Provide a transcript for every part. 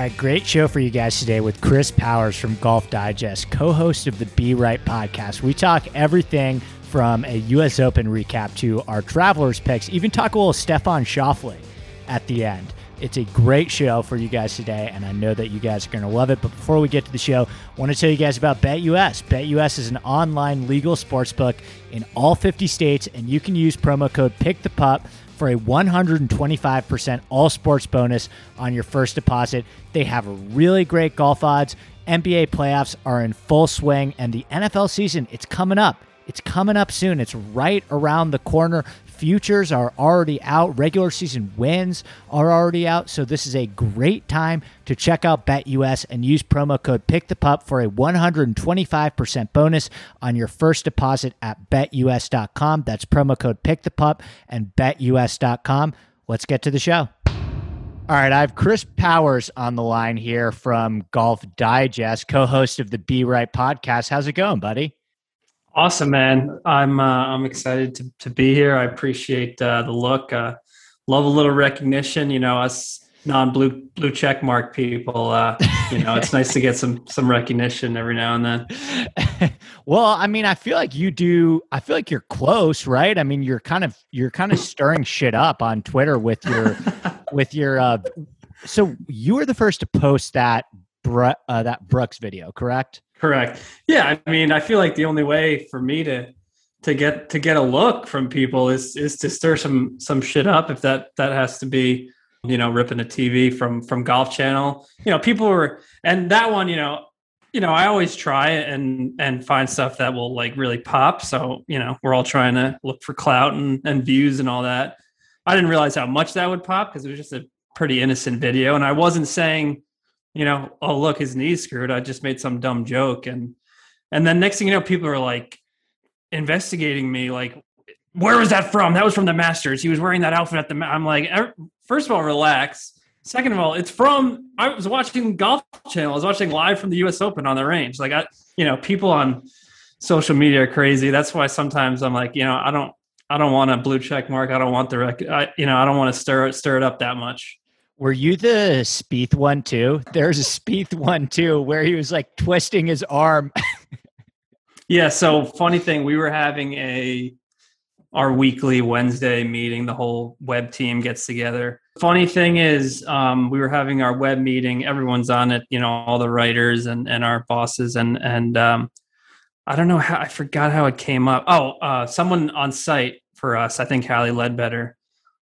right, great show for you guys today with Chris Powers from Golf Digest, co host of the Be Right podcast. We talk everything from a U.S. Open recap to our travelers picks, even talk a little Stefan Schauffele at the end. It's a great show for you guys today, and I know that you guys are going to love it. But before we get to the show, I want to tell you guys about BetUS. BetUS is an online legal sports book in all 50 states, and you can use promo code PICK for a 125% all sports bonus on your first deposit. They have really great golf odds. NBA playoffs are in full swing, and the NFL season, it's coming up. It's coming up soon. It's right around the corner. Futures are already out. Regular season wins are already out. So this is a great time to check out BetUS and use promo code PickThePup for a 125% bonus on your first deposit at BetUS.com. That's promo code PickThePup and BetUS.com. Let's get to the show. All right, I have Chris Powers on the line here from Golf Digest, co-host of the Be Right podcast. How's it going, buddy? Awesome, man. I'm uh, I'm excited to, to be here. I appreciate uh, the look. Uh, love a little recognition. You know, us non blue blue check mark people. Uh, you know, it's nice to get some some recognition every now and then. well, I mean, I feel like you do. I feel like you're close, right? I mean, you're kind of you're kind of stirring shit up on Twitter with your with your. Uh, so you were the first to post that uh, that Brooks video, correct? Correct. Yeah, I mean, I feel like the only way for me to to get to get a look from people is is to stir some some shit up. If that that has to be, you know, ripping a TV from from Golf Channel. You know, people were and that one, you know, you know, I always try and and find stuff that will like really pop. So you know, we're all trying to look for clout and and views and all that. I didn't realize how much that would pop because it was just a pretty innocent video, and I wasn't saying you know, oh look, his knee's screwed. I just made some dumb joke, and and then next thing you know, people are like investigating me, like, where was that from? That was from the Masters. He was wearing that outfit at the. I'm like, er, first of all, relax. Second of all, it's from. I was watching Golf Channel. I was watching live from the U.S. Open on the range. Like I, you know, people on social media are crazy. That's why sometimes I'm like, you know, I don't, I don't want a blue check mark. I don't want the rec. I, you know, I don't want to stir stir it up that much. Were you the Spieth one too? There's a Spieth one too where he was like twisting his arm. yeah. So funny thing, we were having a our weekly Wednesday meeting. The whole web team gets together. Funny thing is, um, we were having our web meeting. Everyone's on it. You know, all the writers and and our bosses and and um, I don't know how I forgot how it came up. Oh, uh, someone on site for us. I think Halle Ledbetter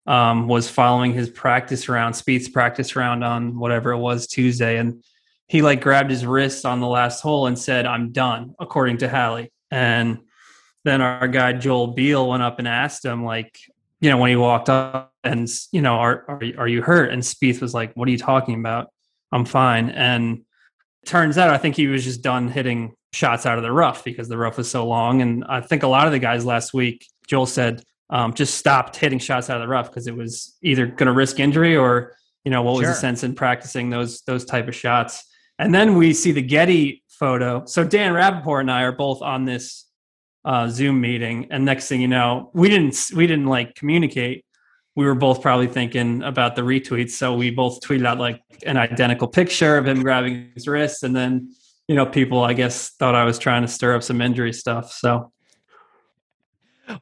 um, was following his practice round, Spieth's practice round on whatever it was Tuesday, and he like grabbed his wrist on the last hole and said, "I'm done," according to Halle. And then our guy Joel Beall went up and asked him, like, you know, when he walked up, and you know, are are, are you hurt? And Spieth was like, "What are you talking about? I'm fine." And turns out, I think he was just done hitting shots out of the rough because the rough was so long. And I think a lot of the guys last week, Joel said um, just stopped hitting shots out of the rough because it was either going to risk injury or you know what was sure. the sense in practicing those those type of shots. And then we see the Getty photo. So Dan Rapaport and I are both on this uh, Zoom meeting, and next thing you know, we didn't we didn't like communicate. We were both probably thinking about the retweets, so we both tweeted out like an identical picture of him grabbing his wrist, and then you know people I guess thought I was trying to stir up some injury stuff. So,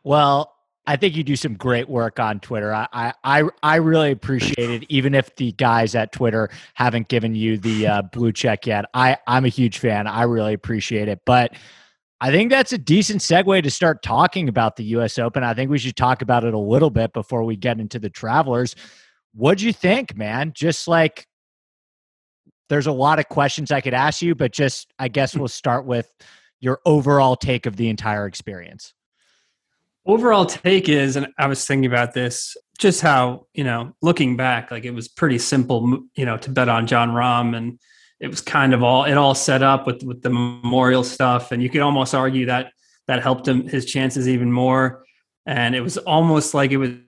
well, I think you do some great work on Twitter. I I I really appreciate it, even if the guys at Twitter haven't given you the uh, blue check yet. I I'm a huge fan. I really appreciate it, but. I think that's a decent segue to start talking about the U.S. Open. I think we should talk about it a little bit before we get into the Travelers. What'd you think, man? Just like there's a lot of questions I could ask you, but just I guess we'll start with your overall take of the entire experience overall take is and i was thinking about this just how you know looking back like it was pretty simple you know to bet on Jon Rahm and it was kind of all it all set up with with the memorial stuff and you could almost argue that that helped him his chances even more and it was almost like it was an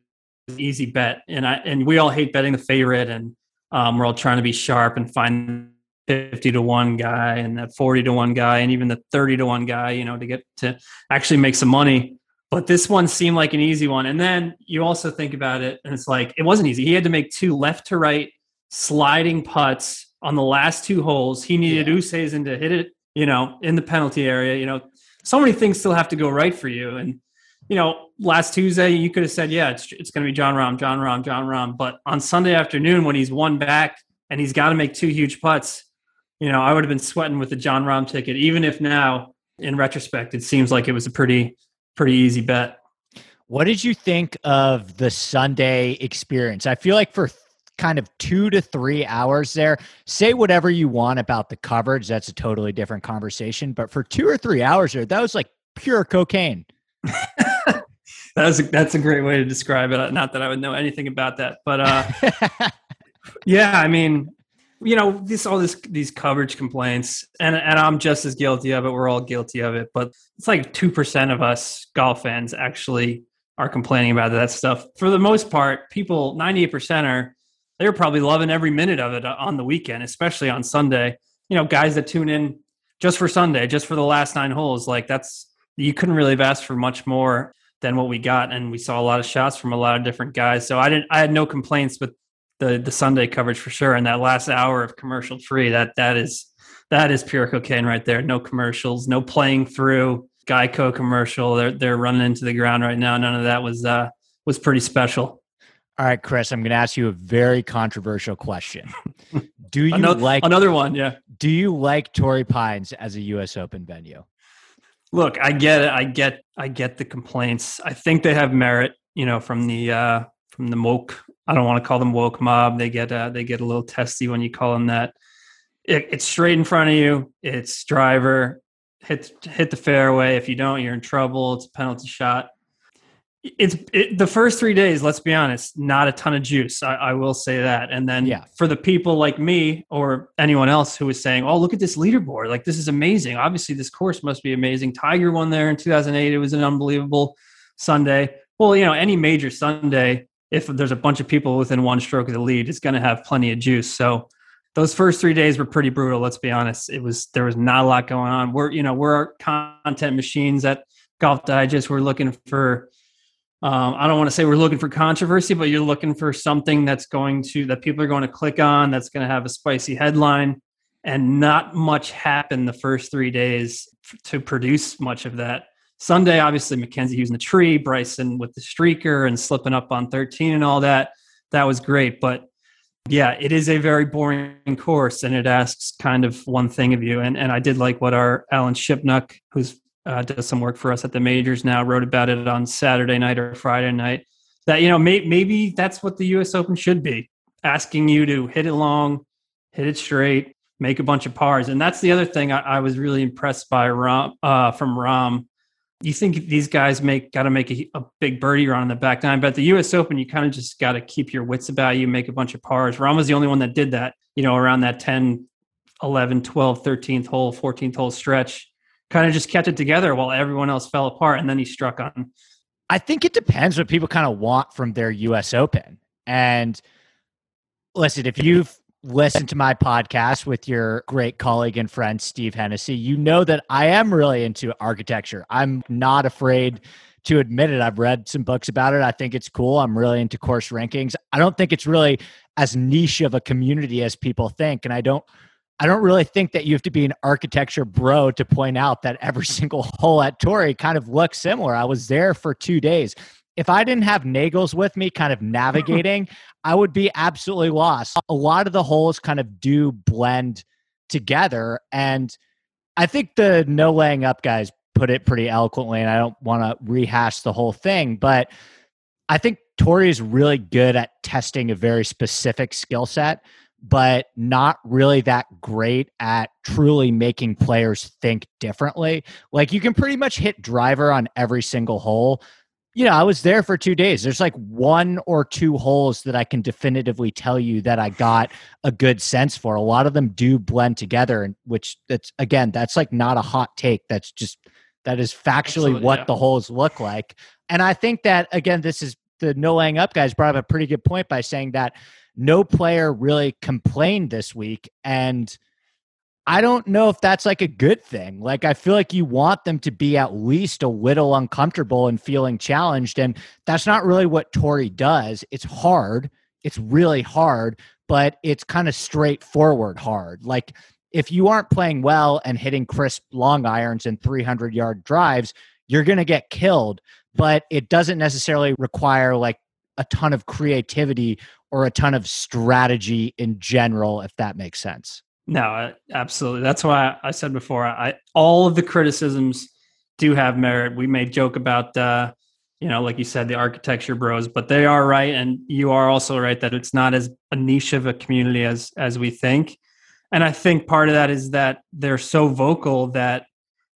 easy bet and i and we all hate betting the favorite and um, we're all trying to be sharp and find 50 to 1 guy and that 40 to 1 guy and even the 30 to 1 guy you know to get to actually make some money but this one seemed like an easy one. And then you also think about it, and it's like it wasn't easy. He had to make two left to right sliding putts on the last two holes. He needed yeah. Oosthuizen to hit it, you know, in the penalty area. You know, so many things still have to go right for you. And, you know, last Tuesday, you could have said, yeah, it's, it's going to be Jon Rahm, Jon Rahm, Jon Rahm. But on Sunday afternoon, when he's one back and he's got to make two huge putts, you know, I would have been sweating with the Jon Rahm ticket, even if now, in retrospect, it seems like it was a pretty, pretty easy bet. What did you think of the Sunday experience? I feel like for kind of two to three hours there, say whatever you want about the coverage. That's a totally different conversation. But for two or three hours there, that was like pure cocaine. that's a, that's a great way to describe it. Not that I would know anything about that, but uh, yeah, I mean, you know, this all this these coverage complaints, and and I'm just as guilty of it. We're all guilty of it, but it's like two percent of us golf fans actually are complaining about that stuff. For the most part, people, 98% are, they're probably loving every minute of it on the weekend, especially on Sunday. You know, guys that tune in just for Sunday, just for the last nine holes, like that's, you couldn't really have asked for much more than what we got. And we saw a lot of shots from a lot of different guys. So I didn't, I had no complaints with the, the Sunday coverage for sure. And that last hour of commercial free, that, that is, that is pure cocaine right there. No commercials, no playing through Geico commercial. They're they're running into the ground right now. None of that was uh, was pretty special. All right, Chris, I'm going to ask you a very controversial question. Do you another, like another one? Yeah. Do you like Torrey Pines as a U.S. Open venue? Look, I get it. I get I get the complaints. I think they have merit. You know, from the uh, from the woke. I don't want to call them woke mob. They get uh, they get a little testy when you call them that. It, it's straight in front of you. It's driver hit hit the fairway. If you don't, you're in trouble. It's a penalty shot. It's it, the first three days. Let's be honest, not a ton of juice. I, I, will say that. And then yeah. for the people like me or anyone else who is saying, "Oh, look at this leaderboard! Like this is amazing. Obviously, this course must be amazing." Tiger won there in 2008. It was an unbelievable Sunday. Well, you know, any major Sunday, if there's a bunch of people within one stroke of the lead, it's going to have plenty of juice. So those first three days were pretty brutal. Let's be honest. It was there was not a lot going on. We're you know we're content machines at Golf Digest. We're looking for. Um, I don't want to say we're looking for controversy, but you're looking for something that's going to that people are going to click on. That's going to have a spicy headline, and not much happened the first three days to produce much of that. Sunday, obviously, Mackenzie using the tree, Bryson with the streaker and slipping up on 13 and all that. That was great, but yeah, it is a very boring course, and it asks kind of one thing of you. And and I did like what our Alan Shipnuck, who's uh, does some work for us at the majors now, wrote about it on Saturday night or Friday night. That you know may, maybe that's what the U.S. Open should be, asking you to hit it long, hit it straight, make a bunch of pars. And that's the other thing I, I was really impressed by Rahm, uh, from Rahm you think these guys make got to make a, a, big birdie run on the back nine, but the U.S. Open, you kind of just got to keep your wits about you, make a bunch of pars. Rahm was the only one that did that, you know, around that 10, 11, 12, 13th hole, 14th hole stretch, kind of just kept it together while everyone else fell apart, and then he struck on. I think it depends what people kind of want from their U.S. Open, and listen, if you've listen to my podcast with your great colleague and friend Steve Hennessey, you know that I am really into architecture. I'm not afraid to admit it. I've read some books about it. I think it's cool. I'm really into course rankings. I don't think it's really as niche of a community as people think, and I don't I don't really think that you have to be an architecture bro to point out that every single hole at Torrey kind of looks similar. I was there for two days if I didn't have Nagels with me kind of navigating, I would be absolutely lost. A lot of the holes kind of do blend together. And I think the no laying up guys put it pretty eloquently, and I don't want to rehash the whole thing, but I think Torrey is really good at testing a very specific skill set, but not really that great at truly making players think differently. Like you can pretty much hit driver on every single hole, you know, I was there for two days. There's like one or two holes that I can definitively tell you that I got a good sense for. A lot of them do blend together, and which that's again, that's like not a hot take. That's just that is factually Absolutely, what yeah. the holes look like. And I think that again, this is the no laying up guys brought up a pretty good point by saying that no player really complained this week and I don't know if that's like a good thing. Like, I feel like you want them to be at least a little uncomfortable and feeling challenged. And that's not really what Torrey does. It's hard, it's really hard, but it's kind of straightforward hard. Like if you aren't playing well and hitting crisp long irons and 300 yard drives, you're going to get killed. But it doesn't necessarily require like a ton of creativity or a ton of strategy in general, if that makes sense. No, absolutely. That's why I said before, I all of the criticisms do have merit. We may joke about, uh, you know, like you said, the architecture bros, but they are right, and you are also right that it's not as a niche of a community as as we think. And I think part of that is that they're so vocal that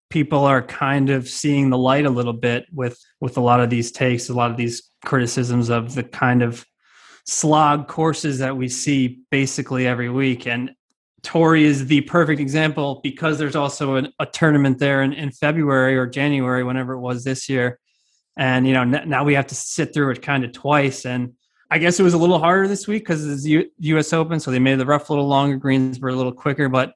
people are kind of seeing the light a little bit with with a lot of these takes, a lot of these criticisms of the kind of slog courses that we see basically every week. And Torrey is the perfect example because there's also an, a tournament there in, in, February or January, whenever it was this year. And, you know, n- now we have to sit through it kind of twice. And I guess it was a little harder this week because it's U- US Open. So they made the rough a little longer, greens were a little quicker. But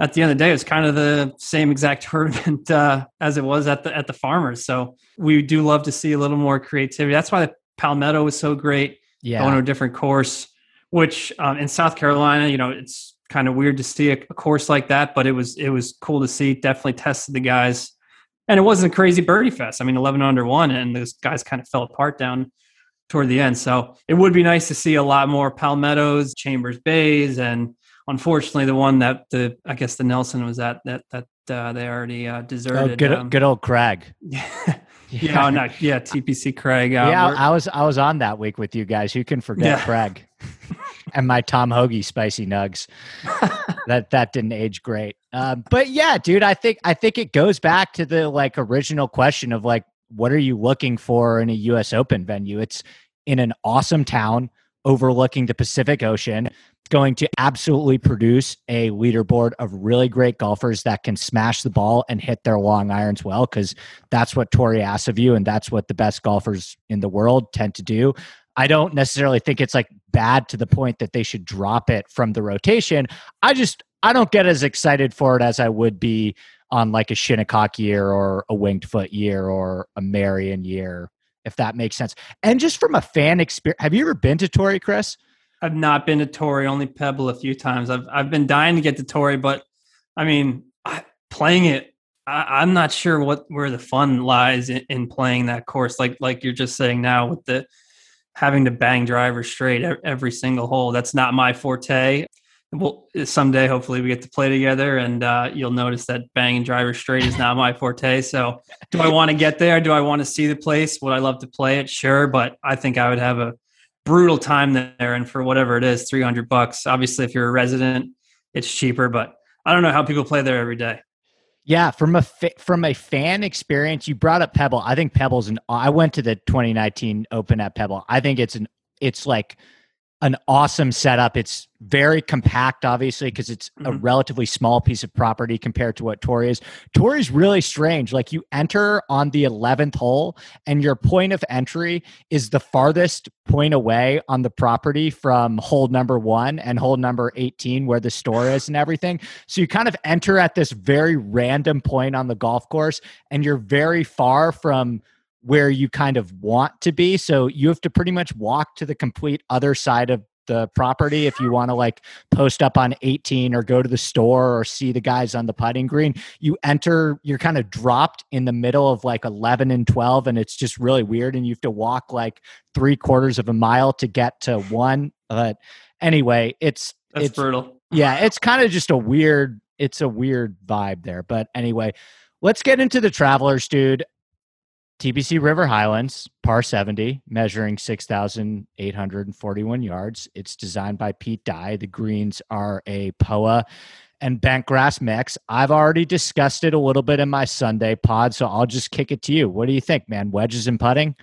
at the end of the day, it's kind of the same exact tournament uh, as it was at the, at the Farmers. So we do love to see a little more creativity. That's why the Palmetto was so great. Yeah. Going to a different course, which um, in South Carolina, you know, it's kind of weird to see a, a, course like that, but it was it was cool to see. Definitely tested the guys, and it wasn't a crazy birdie fest. I mean, eleven under won, and those guys kind of fell apart down toward the end. So it would be nice to see a lot more Palmettos, Chambers Bays, and unfortunately, the one that the I guess the Nelson was at that that uh, they already uh, deserted. Oh, good, um, good old Craig. yeah, yeah, oh, no, yeah, TPC Craig. Uh, yeah, I was I was on that week with you guys. Who can forget yeah. Craig? and my Tom Hoge spicy nugs. that that didn't age great. Um, but yeah, dude, I think I think it goes back to the like original question of like, what are you looking for in a U.S. Open venue? It's in an awesome town overlooking the Pacific Ocean, going to absolutely produce a leaderboard of really great golfers that can smash the ball and hit their long irons well, because that's what Torrey asks of you, and that's what the best golfers in the world tend to do. I don't necessarily think it's like bad to the point that they should drop it from the rotation. I just I don't get as excited for it as I would be on like a Shinnecock year or a Winged Foot year or a Merion year, if that makes sense. And just from a fan experience, have you ever been to Torrey, Chris? I've not been to Torrey, only Pebble a few times. I've I've been dying to get to Torrey, but I mean, I, playing it, I, am not sure what where the fun lies in, in playing that course. Like like you're just saying now with the having to bang drivers straight every single hole. That's not my forte. Well, someday, hopefully, we get to play together, and uh, you'll notice that banging drivers straight is not my forte. So, do I want to get there? Do I want to see the place? Would I love to play it? Sure, but I think I would have a brutal time there. And for whatever it is, three hundred bucks. Obviously, if you're a resident, it's cheaper. But I don't know how people play there every day. Yeah, from a from a fan experience, you brought up Pebble. I think Pebble's an. I went to the 2019 Open at Pebble. I think it's an. It's like an awesome setup. It's very compact, obviously, because it's mm-hmm. a relatively small piece of property compared to what Torrey is. Torrey is really strange. Like you enter on the 11th hole, and your point of entry is the farthest point away on the property from hole number one and hole number 18, where the store is and everything. So you kind of enter at this very random point on the golf course, and you're very far from where you kind of want to be. So you have to pretty much walk to the complete other side of the property if you want to like post up on 18 or go to the store or see the guys on the putting green. You enter you're kind of dropped in the middle of like 11 and 12 and it's just really weird and you have to walk like three quarters of a mile to get to one. But anyway it's That's it's brutal. yeah it's kind of just a weird it's a weird vibe there. But anyway let's get into the travelers dude TPC River Highlands, par 70, measuring 6,841 yards. It's designed by Pete Dye. The greens are a POA and bent grass mix. I've already discussed it a little bit in my Sunday pod, so I'll just kick it to you. What do you think, man? Wedges and putting?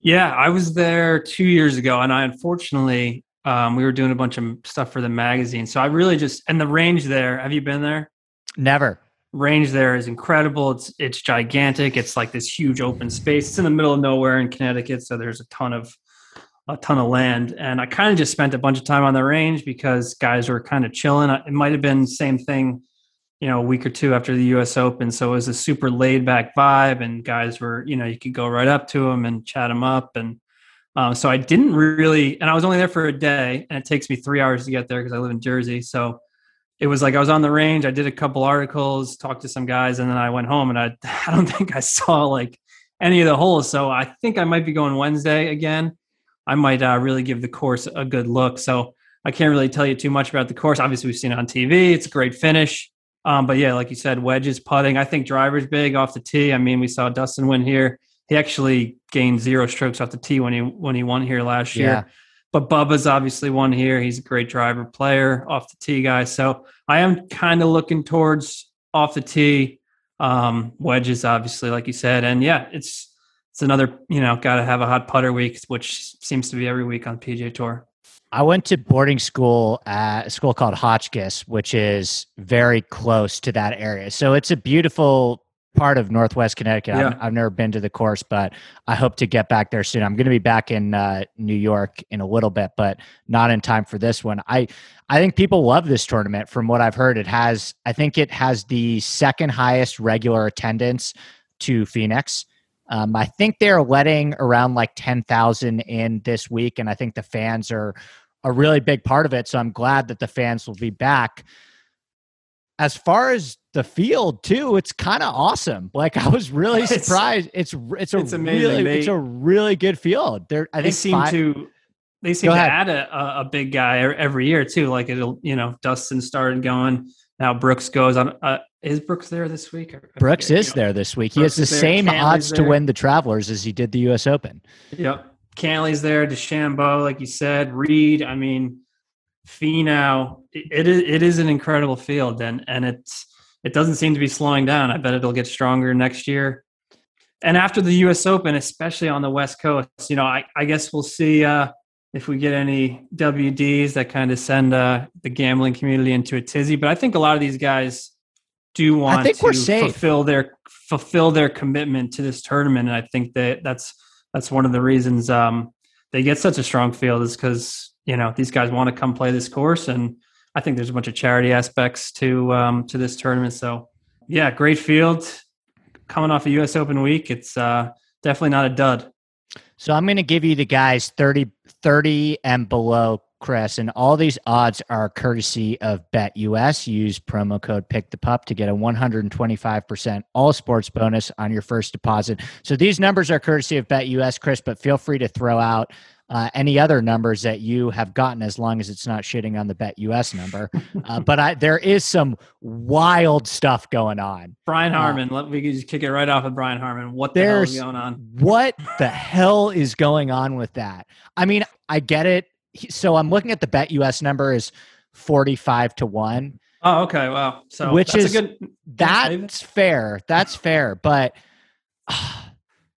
Yeah, I was there two years ago, and I unfortunately um, we were doing a bunch of stuff for the magazine. So I really just and the range there. Have you been there? Never range there is incredible. It's it's gigantic. It's like this huge open space. It's in the middle of nowhere in Connecticut, so there's a ton of a ton of land. And I kind of just spent a bunch of time on the range because guys were kind of chilling. It might have been same thing, you know, a week or two after the U.S. Open. So it was a super laid back vibe, and guys were, you know, you could go right up to them and chat them up. And Um, so I didn't really, and I was only there for a day, and it takes me three hours to get there because I live in Jersey. So it was like I was on the range. I did a couple articles, talked to some guys, and then I went home. And I, I don't think I saw like any of the holes. So I think I might be going Wednesday again. I might uh, really give the course a good look. So I can't really tell you too much about the course. Obviously, we've seen it on TV. It's a great finish. Um, but yeah, like you said, wedges, putting. I think driver's big off the tee. I mean, we saw Dustin win here. He actually gained zero strokes off the tee when he when he won here last year. Yeah. But Bubba's obviously won here. He's a great driver player off the tee guy. So I am kind of looking towards off the tee. Um, wedges, obviously, like you said. And yeah, it's it's another, you know, gotta have a hot putter week, which seems to be every week on PGA Tour. I went to boarding school at a school called Hotchkiss, which is very close to that area. So it's a beautiful part of Northwest Connecticut. Yeah. I've, never been to the course, but I hope to get back there soon. I'm going to be back in uh, New York in a little bit, but not in time for this one. I I think people love this tournament. From what I've heard, it has. I think it has the second highest regular attendance to Phoenix. Um, I think they're letting around like 10,000 in this week, and I think the fans are a really big part of it. So I'm glad that the fans will be back. As far as the field too, it's kind of awesome. Like I was really surprised. It's it's a it's really they, it's a really good field. There, I they think seem five, to they seem to add a, a big guy every year too. Like it'll you know Dustin started going. Now Brooks goes on. Uh, is Brooks there this week? Brooks is there this week. Brooks he has the same odds there. to win the Travelers as he did the U.S. Open. Yep. Cantlay's there, DeChambeau, like you said, Reed. I mean, Finau. It, it is it is an incredible field, and and it's it doesn't seem to be slowing down. I bet it'll get stronger next year. And after the U.S. Open, especially on the West Coast, you know, I, I guess we'll see uh, if we get any WDs that kind of send uh, the gambling community into a tizzy. But I think a lot of these guys do want I think to we're safe. fulfill their fulfill their commitment to this tournament, and I think that that's that's one of the reasons um, they get such a strong field is because you know these guys want to come play this course, and I think there's a bunch of charity aspects to um, to this tournament. So yeah, great field coming off a U.S. Open week. It's uh, definitely not a dud. So I'm going to give you the guys 30, 30 and below Chris, and all these odds are courtesy of BetUS. Use promo code Pick the Pup to get a 125% all sports bonus on your first deposit. So these numbers are courtesy of BetUS, Chris, but feel free to throw out uh, any other numbers that you have gotten as long as it's not shitting on the BetUS number. Uh, but I, there is some wild stuff going on. Brian Harman uh, let me just kick it right off with Brian Harman What the hell is going on? What the hell is going on with that? I mean, I get it so I'm looking at the BetUS number is 45 to 1. Oh, okay. Wow. So which is good that's fair. That's fair, but uh,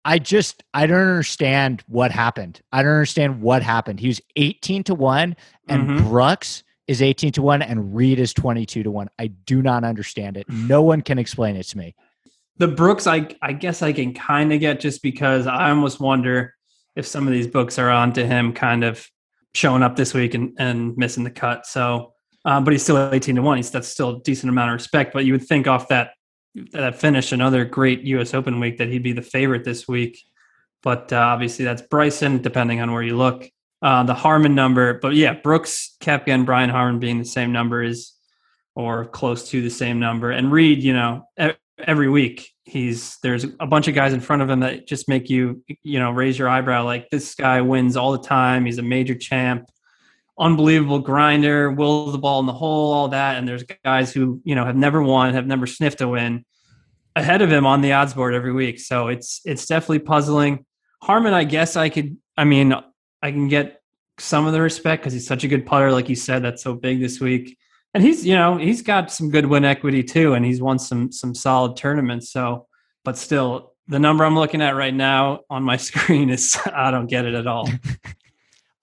I just I don't understand what happened. I don't understand what happened. He was 18 to 1 and mm-hmm. Brooks is 18 to 1 and Reed is 22 to 1. I do not understand it. No one can explain it to me. The Brooks I I guess I can kind of get just because I almost wonder if some of these books are on to him kind of showing up this week and, and missing the cut. So, um, but he's still 18 to one. He's that's still a decent amount of respect. But you would think off that that finish, another great U.S. Open week, that he'd be the favorite this week. But uh, obviously, that's Bryson, depending on where you look. Uh, the Harman number, but yeah, Brooks, Koepka, and Brian Harman being the same number is, or close to the same number. And Reed, you know, every week he's there's a bunch of guys in front of him that just make you you know raise your eyebrow like this guy wins all the time he's a major champ unbelievable grinder will the ball in the hole all that and there's guys who you know have never won have never sniffed a win ahead of him on the odds board every week so it's it's definitely puzzling Harman, i guess i could i mean i can get some of the respect because he's such a good putter like you said that's so big this week and he's you know he's got some good win equity too, and he's won some some solid tournaments. So, but still, the number I'm looking at right now on my screen is I don't get it at all.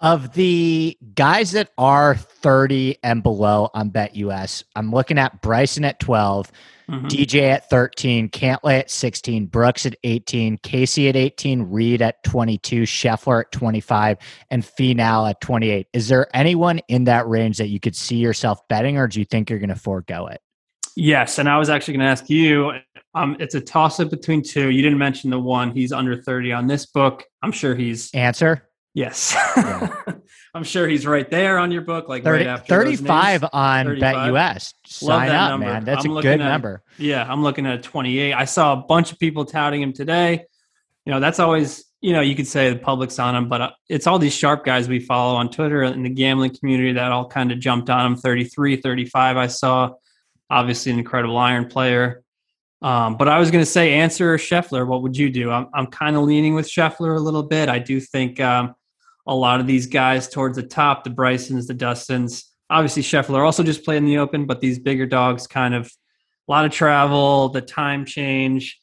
of the guys that are 30 and below on BetUS, I'm looking at Bryson at 12, Mm-hmm. DJ at 13, Cantlay at 16, Brooks at 18, Casey at 18, Reed at 22, Scheffler at 25, and Finau at 28. Is there anyone in that range that you could see yourself betting, or do you think you're going to forego it? Yes, and I was actually going to ask you. Um, it's a toss up between two. You didn't mention the one. He's under 30 on this book. I'm sure he's Ancer. Yes. Yeah. I'm sure he's right there on your book, like 30, right after 35 on 35. BetUS. Sign up, number. man. That's I'm a good at, number. Yeah, I'm looking at 28. I saw a bunch of people touting him today. You know, that's always, you know, you could say the public's on him, but uh, it's all these sharp guys we follow on Twitter and the gambling community that all kind of jumped on him. 33, 35, I saw. Obviously, an incredible iron player. Um, but I was going to say, Ancer Scheffler. What would you do? I'm, I'm kind of leaning with Scheffler a little bit. I do think um, a lot of these guys towards the top, the Brysons, the Dustins. Obviously, Scheffler also just played in the Open, but these bigger dogs kind of a lot of travel, the time change.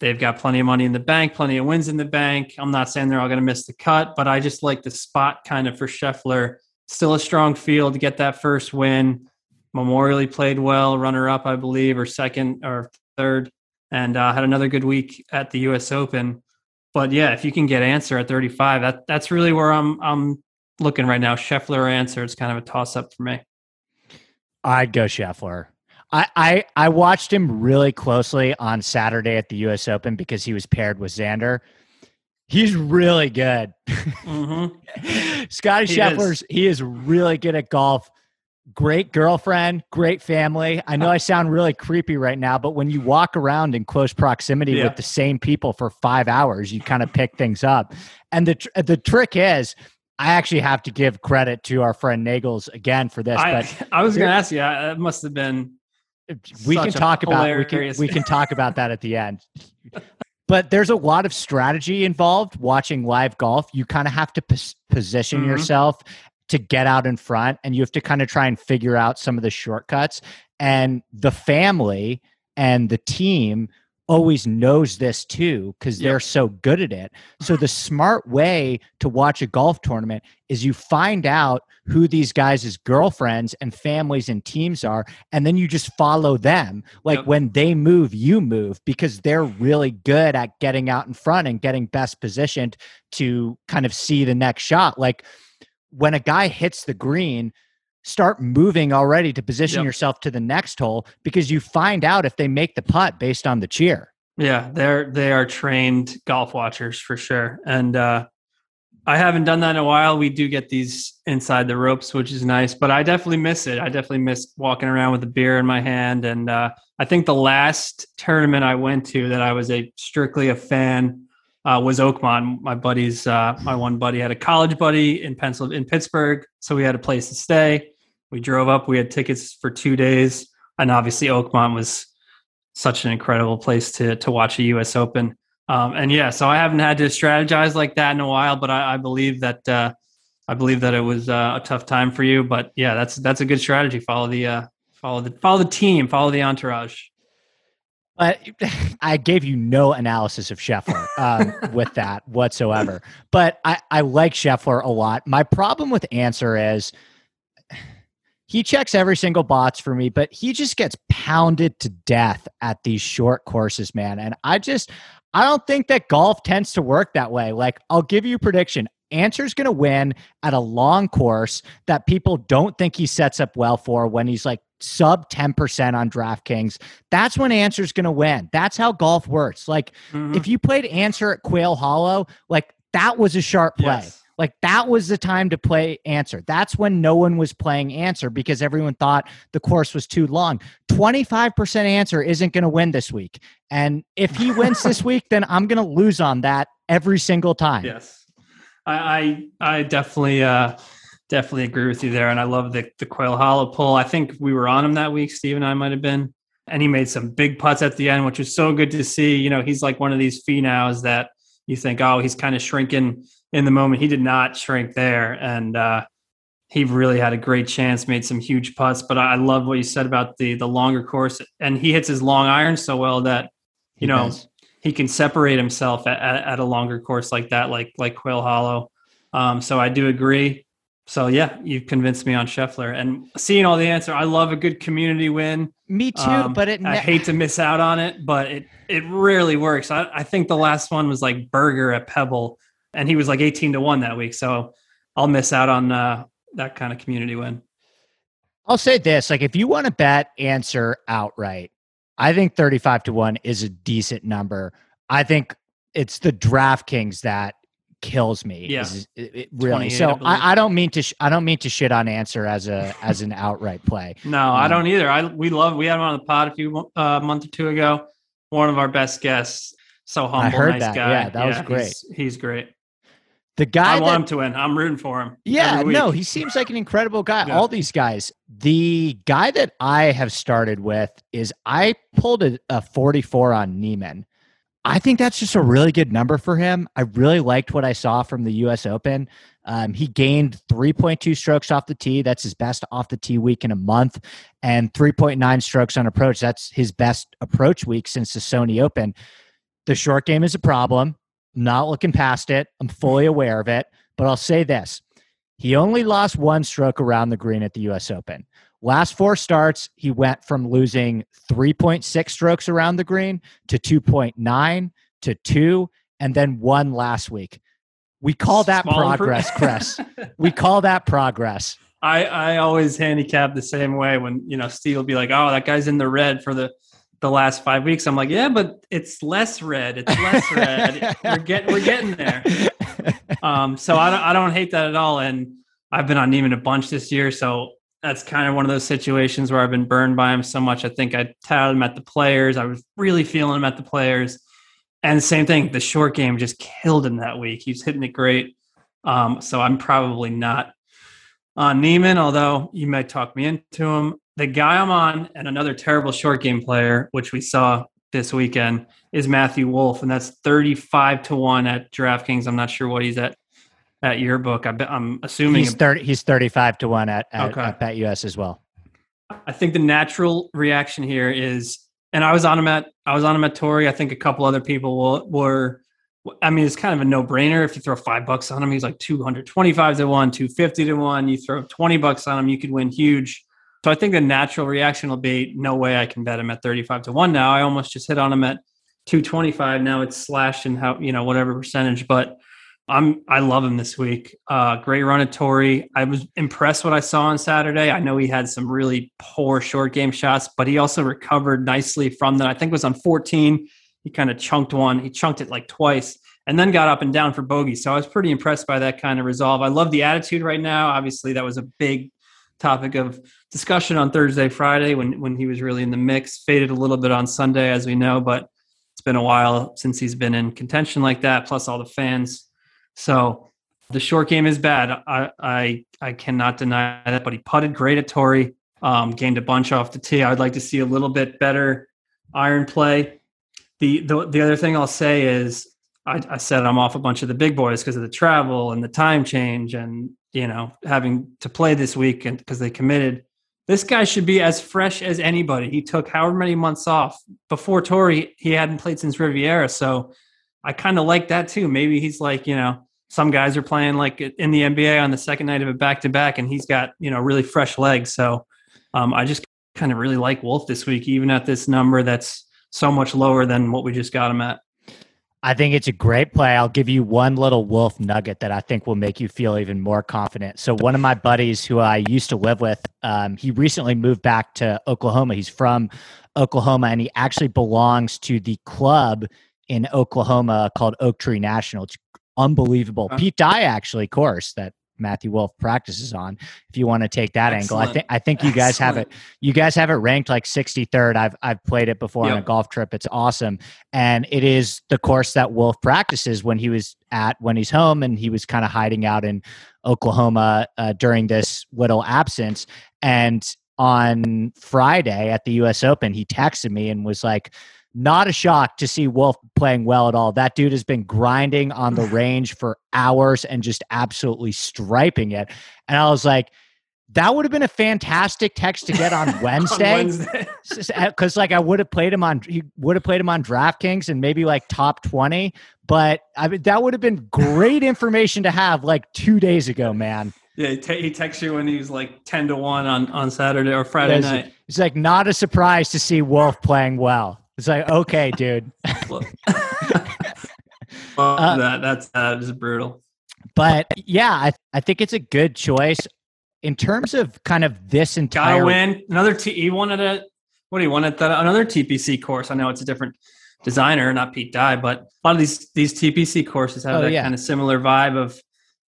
They've got plenty of money in the bank, plenty of wins in the bank. I'm not saying they're all going to miss the cut, but I just like the spot kind of for Scheffler. Still a strong field to get that first win. Memorially played well, runner up, I believe, or second or third, and uh, had another good week at the U.S. Open but yeah, if you can get Ancer at 35, that that's really where I'm I'm looking right now. Scheffler Ancer it's kind of a toss up for me. I'd go Scheffler. I, I I watched him really closely on Saturday at the U.S. Open because he was paired with Xander. He's really good. Mm-hmm. Scotty he Scheffler's is. he is really good at golf great girlfriend, great family. I know I sound really creepy right now, but when you walk around in close proximity yeah. with the same people for five hours, you kind of pick things up. And the tr- the trick is, I actually have to give credit to our friend Nagels again for this. I, but I was going to ask you, it must have been. We can talk about we can we can talk about that at the end. but there's a lot of strategy involved watching live golf. You kind of have to pos- position mm-hmm. yourself to get out in front and you have to kind of try and figure out some of the shortcuts and the family and the team always knows this too because yep. they're so good at it. So the smart way to watch a golf tournament is you find out who these guys' girlfriends and families and teams are, and then you just follow them. Like yep. when they move, you move because they're really good at getting out in front and getting best positioned to kind of see the next shot. Like when a guy hits the green, start moving already to position yep. yourself to the next hole because you find out if they make the putt based on the cheer. Yeah, they're they are trained golf watchers for sure. And uh I haven't done that in a while. We do get these inside the ropes, which is nice, but I definitely miss it. I definitely miss walking around with a beer in my hand. And uh, I think the last tournament I went to that I was a strictly a fan uh, was Oakmont. My buddy's, uh, my one buddy had a college buddy in Pencil in Pittsburgh, so we had a place to stay. We drove up. We had tickets for two days, and obviously Oakmont was such an incredible place to to watch a U.S. Open. Um, and yeah, so I haven't had to strategize like that in a while, but I, I believe that uh, I believe that it was uh, a tough time for you. But yeah, that's that's a good strategy. Follow the uh, follow the follow the team, follow the entourage. But I gave you no analysis of Scheffler um, with that whatsoever. But I, I like Scheffler a lot. My problem with Ancer is he checks every single box for me, but he just gets pounded to death at these short courses, man. And I just, I don't think that golf tends to work that way. Like, I'll give you prediction. Ancer's going to win at a long course that people don't think he sets up well for when he's like sub 10% on DraftKings. That's when Ancer's going to win. That's how golf works. Like mm-hmm. if you played Ancer at Quail Hollow, like that was a sharp play. Yes. Like that was the time to play Ancer. That's when no one was playing Ancer because everyone thought the course was too long. 25% Ancer isn't going to win this week. And if he wins this week, then I'm going to lose on that every single time. Yes. I I, definitely uh, definitely agree with you there, and I love the the Quail Hollow pull. I think we were on him that week. Steve and I might have been, and he made some big putts at the end, which was so good to see. You know, he's like one of these Finaus that you think, oh, he's kind of shrinking in the moment. He did not shrink there, and uh, he really had a great chance. Made some huge putts, but I love what you said about the the longer course, and he hits his long iron so well that you he know. Does he can separate himself at, at, a longer course like that, like like Quail Hollow. Um, so I do agree. So yeah, you've convinced me on Scheffler and seeing all the Ancer. I love a good community win. Me too, um, but it. Ne- I hate to miss out on it, but it it rarely works. I, I think the last one was like Berger at Pebble, and he was like eighteen to one that week. So I'll miss out on uh, that kind of community win. I'll say this: like if you want to bet Ancer outright, I think 35 to 1 is a decent number. I think it's the DraftKings that kills me. Yeah. Is- it- it really. So I. I, I don't mean to. Sh- I don't mean to shit on Ancer as a as an outright play. No, I Um, don't either. I we love we had him on the pod a few uh, month or two ago. One of our best guests. So humble, heard nice that. guy. Yeah, that was great. He's, he's great. The guy I that, want him to win. I'm rooting for him. Yeah, no, he seems like an incredible guy. Yeah. All these guys. The guy that I have started with is I pulled a, a 44 on Niemann. I think that's just a really good number for him. I really liked what I saw from the U.S. Open. Um, he gained 3.2 strokes off the tee. That's his best off the tee week in a month, and 3.9 strokes on approach. That's his best approach week since the Sony Open. The short game is a problem. I'm not looking past it. I'm fully aware of it. But I'll say this he only lost one stroke around the green at the US Open. Last four starts, he went from losing 3.6 strokes around the green to 2.9 to 2 and then one last week. We call that Small progress, Chris. we call that progress. I I always handicap the same way when you know Steve will be like, "Oh, that guy's in the red for the the last five weeks." I'm like, "Yeah, but it's less red. It's less red. we're getting we're getting there." Um, so I don't I don't hate that at all. And I've been on Niemann a bunch this year, so that's kind of one of those situations where I've been burned by him so much. I think I touted him at the players. I was really feeling him at the players. And same thing, the short game just killed him that week. He's hitting it great. Um, so I'm probably not on Niemann, although you might talk me into him. The guy I'm on and another terrible short game player, which we saw this weekend, is Matthew Wolff, and that's 35 to 1 at DraftKings. I'm not sure what he's at at your book. I I'm assuming He's 30 he's 35 to 1 at at, Okay. at BetUS as well. I think the natural reaction here is, and I was on him at I was on him at Torrey. I think a couple other people will, were. I mean, it's kind of a no brainer. If you throw five bucks on him, he's like two hundred twenty five to one, two fifty to one. You throw twenty bucks on him, you could win huge. So I think the natural reaction will be, no way I can bet him at thirty five to one. Now I almost just hit on him at two twenty five. Now it's slashed in how you know whatever percentage, but. I'm I love him this week. Uh, great run at Torrey. I was impressed what I saw on Saturday. I know he had some really poor short game shots, but he also recovered nicely from that. I think it was on 14. He kind of chunked one. He chunked it like twice and then got up and down for bogey. So I was pretty impressed by that kind of resolve. I love the attitude right now. Obviously, that was a big topic of discussion on Thursday, Friday when when he was really in the mix. Faded a little bit on Sunday, as we know, but it's been a while since he's been in contention like that. Plus all the fans. So the short game is bad. I I, I cannot deny that. But he putted great at Torrey. Um, gained a bunch off the tee. I'd like to see a little bit better iron play. The the, the other thing I'll say is I, I said I'm off a bunch of the big boys because of the travel and the time change and you know having to play this week and because they committed. This guy should be as fresh as anybody. He took however many months off before Torrey. He hadn't played since Riviera, so I kind of like that too. Maybe he's like you know some guys are playing like in the NBA on the second night of a back to back, and he's got you know really fresh legs. So um, I just kind of really like Wolff this week, even at this number that's so much lower than what we just got him at. I think it's a great play. I'll give you one little Wolff nugget that I think will make you feel even more confident. So, one of my buddies who I used to live with, um, he recently moved back to Oklahoma. He's from Oklahoma and he actually belongs to the club in Oklahoma called Oak Tree National. It's unbelievable. Pete Dye, actually, course, that Matthew Wolff practices on. If you want to take that angle, I think I think you guys have it. You guys have it ranked like 63rd. I've I've played it before on a golf trip. It's awesome, and it is the course that Wolff practices when he was at when he's home, and he was kind of hiding out in Oklahoma uh, during this little absence. And on Friday at the U.S. Open, he texted me and was like. Not a shock to see Wolff playing well at all. That dude has been grinding on the range for hours and just absolutely striping it. And I was like, that would have been a fantastic text to get on Wednesday because uh, like I would have played him on he would have played him on DraftKings and maybe like top twenty, but I mean that would have been great information to have like two days ago, man. yeah, he, te- he texts you when he's like ten to one on on Saturday or Friday night. it's like not a surprise to see Wolff playing well. It's like okay, dude, well, Uh, that that's that is brutal. but yeah, I I think it's a good choice in terms of kind of this entire Gotta win another. T- he wanted a what do you want at that another TPC course? I know it's a different designer, not Pete Dye, but a lot of these these TPC courses have oh, that yeah. kind of similar vibe of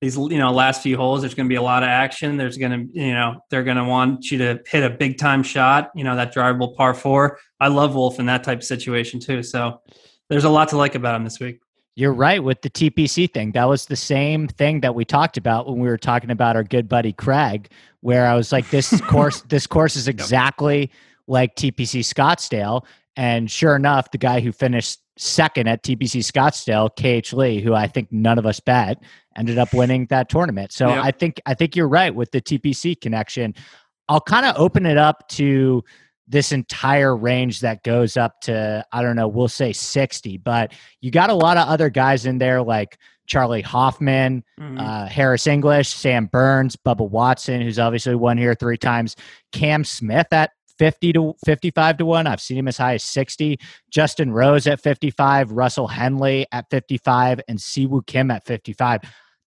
these you know last few holes there's going to be a lot of action. There's going to you know they're going to want you to hit a big time shot you know that drivable par four. I love Wolff in that type of situation too so there's a lot to like about him this week. You're right with the tpc thing. That was the same thing that we talked about when we were talking about our good buddy craig where i was like this course this course is exactly like tpc scottsdale. And sure enough the guy who finished second at TPC Scottsdale, KH Lee, who I think none of us bet, ended up winning that tournament. So I think I think you're right with the TPC connection. I'll kind of open it up to this entire range that goes up to I don't know, we'll say 60, but you got a lot of other guys in there like Charlie Hoffman, mm-hmm. uh, Harris English, Sam Burns, Bubba Watson, who's obviously won here three times, Cam Smith at 50 to 55 to 1. I've seen him as high as 60. Justin Rose at 55, Russell Henley at 55, and Siwoo Kim at 55.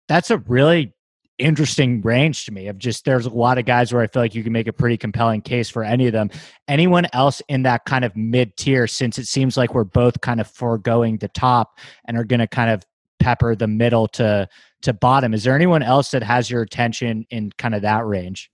That's a really interesting range to me of just there's a lot of guys where I feel like you can make a pretty compelling case for any of them. Anyone else in that kind of mid tier, since it seems like we're both kind of foregoing the top and are going to kind of pepper the middle to to bottom. Is there anyone else that has your attention in kind of that range?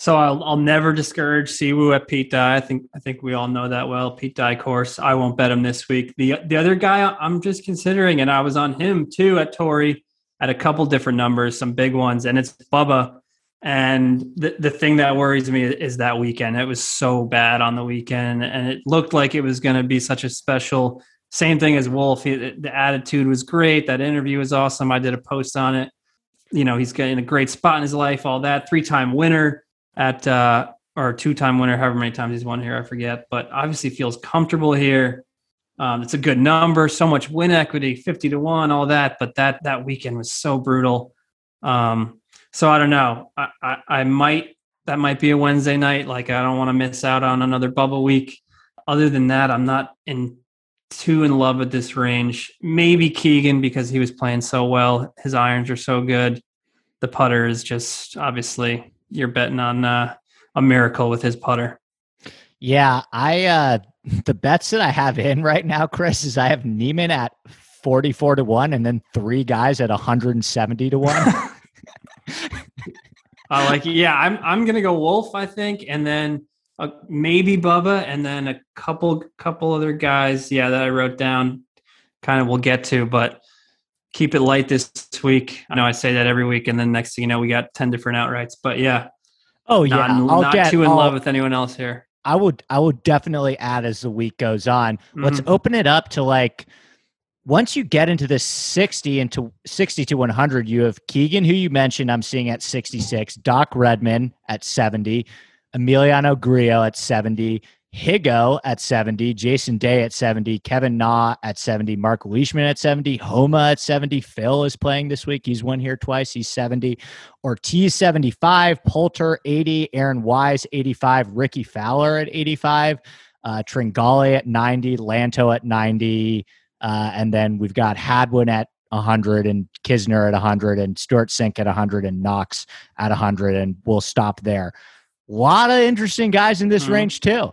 So I'll, I'll never discourage Siwoo at Pete Dye. I think I think we all know that well. Pete Dye course. I won't bet him this week. The the other guy I'm just considering, and I was on him too at Torrey at a couple different numbers, some big ones, and it's Bubba. And the the thing that worries me is that weekend. It was so bad on the weekend, and it looked like it was going to be such a special. Same thing as Wolff. He, the attitude was great. That interview was awesome. I did a post on it. You know, he's getting a great spot in his life. All that three time winner at uh, or two time winner, however many times he's won here, I forget. But obviously feels comfortable here. Um, it's a good number, so much win equity, fifty to one, all that. But that that weekend was so brutal. Um, so I don't know. I, I, I might that might be a Wednesday night. Like I don't want to miss out on another Bubba week. Other than that, I'm not in too in love with this range. Maybe Keegan because he was playing so well. His irons are so good. The putter is just obviously you're betting on uh, a miracle with his putter. Yeah, I uh the bets that I have in right now, Chris, is I have Niemann at 44 to 1 and then three guys at 170 to 1. I like it. Yeah, I'm I'm going to go Wolff, I think, and then uh, maybe Bubba and then a couple couple other guys, yeah, that I wrote down kind of we'll get to, but keep it light this week. I know I say that every week, and then next thing you know, we got ten different outrights. But yeah, oh yeah, not, I'll not get, too in I'll, love with anyone else here. I would I would definitely add as the week goes on. Mm-hmm. Let's open it up to like once you get into the 60 into 60 to 100 you have keegan who you mentioned i'm seeing at 66 doc redman at 70 emiliano grillo at 70 Higgo at 70, Jason Day at 70, Kevin Na at 70, Mark Leishman at 70, Homa at 70. Phil is playing this week. He's won here twice. He's 70. Ortiz 75, Poulter 80, Aaron Wise 85, Rickie Fowler at 85, uh, Tringale at 90, Lanto at 90. Uh, and then we've got Hadwin at 100 and Kisner at 100 and Stewart Cink at 100 and Knox at 100. And we'll stop there. A lot of interesting guys in this mm-hmm. range, too.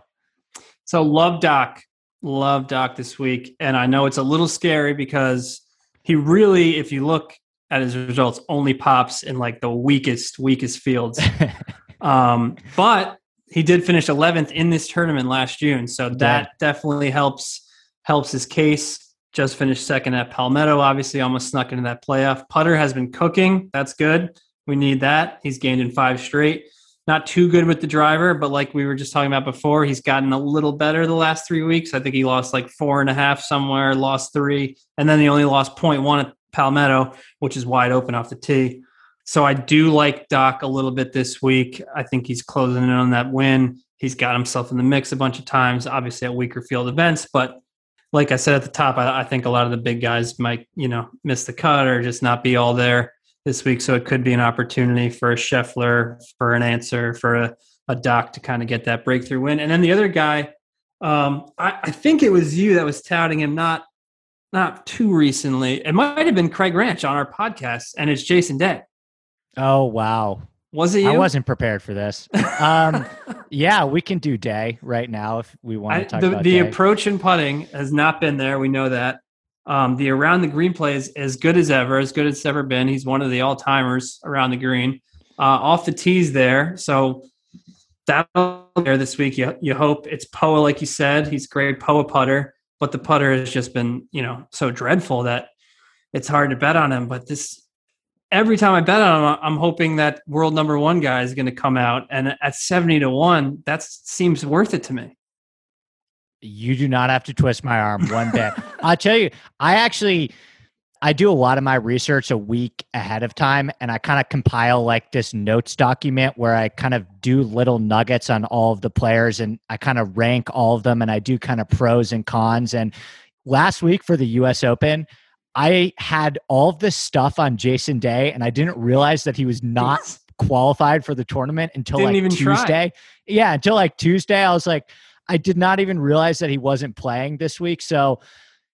So love Doc, love Doc this week, and I know it's a little scary because he really, if you look at his results, only pops in like the weakest, weakest fields. um, but he did finish 11th in this tournament last June, so that yeah. definitely helps helps his case. Just finished second at Palmetto, obviously almost snuck into that playoff. Putter has been cooking. That's good. We need that. He's gained in five straight not too good with the driver, but like we were just talking about before, he's gotten a little better the last three weeks. I think he lost like four and a half somewhere, lost three, and then he only lost 0.1 at Palmetto, which is wide open off the tee. So I do like Doc a little bit this week. I think he's closing in on that win. He's got himself in the mix a bunch of times, obviously at weaker field events, but like I said at the top, I, I think a lot of the big guys might, you know, miss the cut or just not be all there this week. So it could be an opportunity for a Scheffler, for an Ancer, for a, a Doc to kind of get that breakthrough win. And then the other guy, um, I, I, think it was you that was touting him not not too recently. It might have been Craig Ranch on our podcast, and it's Jason Day. Oh wow. Was it you? I wasn't prepared for this. Um, yeah, we can do day right now if we want to talk I, the, about the day. approach in putting has not been there. We know that. Um, the around the green play is as good as ever, as good as it's ever been. He's one of the all timers around the green. Uh, off the tees there, so that'll be there this week. You you hope it's Poa, like you said. He's great Poa putter, but the putter has just been you know so dreadful that it's hard to bet on him. But this every time I bet on him, I'm hoping that world number one guy is going to come out, and at seventy to one, that seems worth it to me. You do not have to twist my arm one bit. I'll tell you, I actually I do a lot of my research a week ahead of time and I kind of compile like this notes document where I kind of do little nuggets on all of the players and I kind of rank all of them and I do kind of pros and cons and last week for the US Open I had all of this stuff on Jason Day and I didn't realize that he was not qualified for the tournament until Didn't like even try. Tuesday. Yeah, until like Tuesday I was like I did not even realize that he wasn't playing this week. So,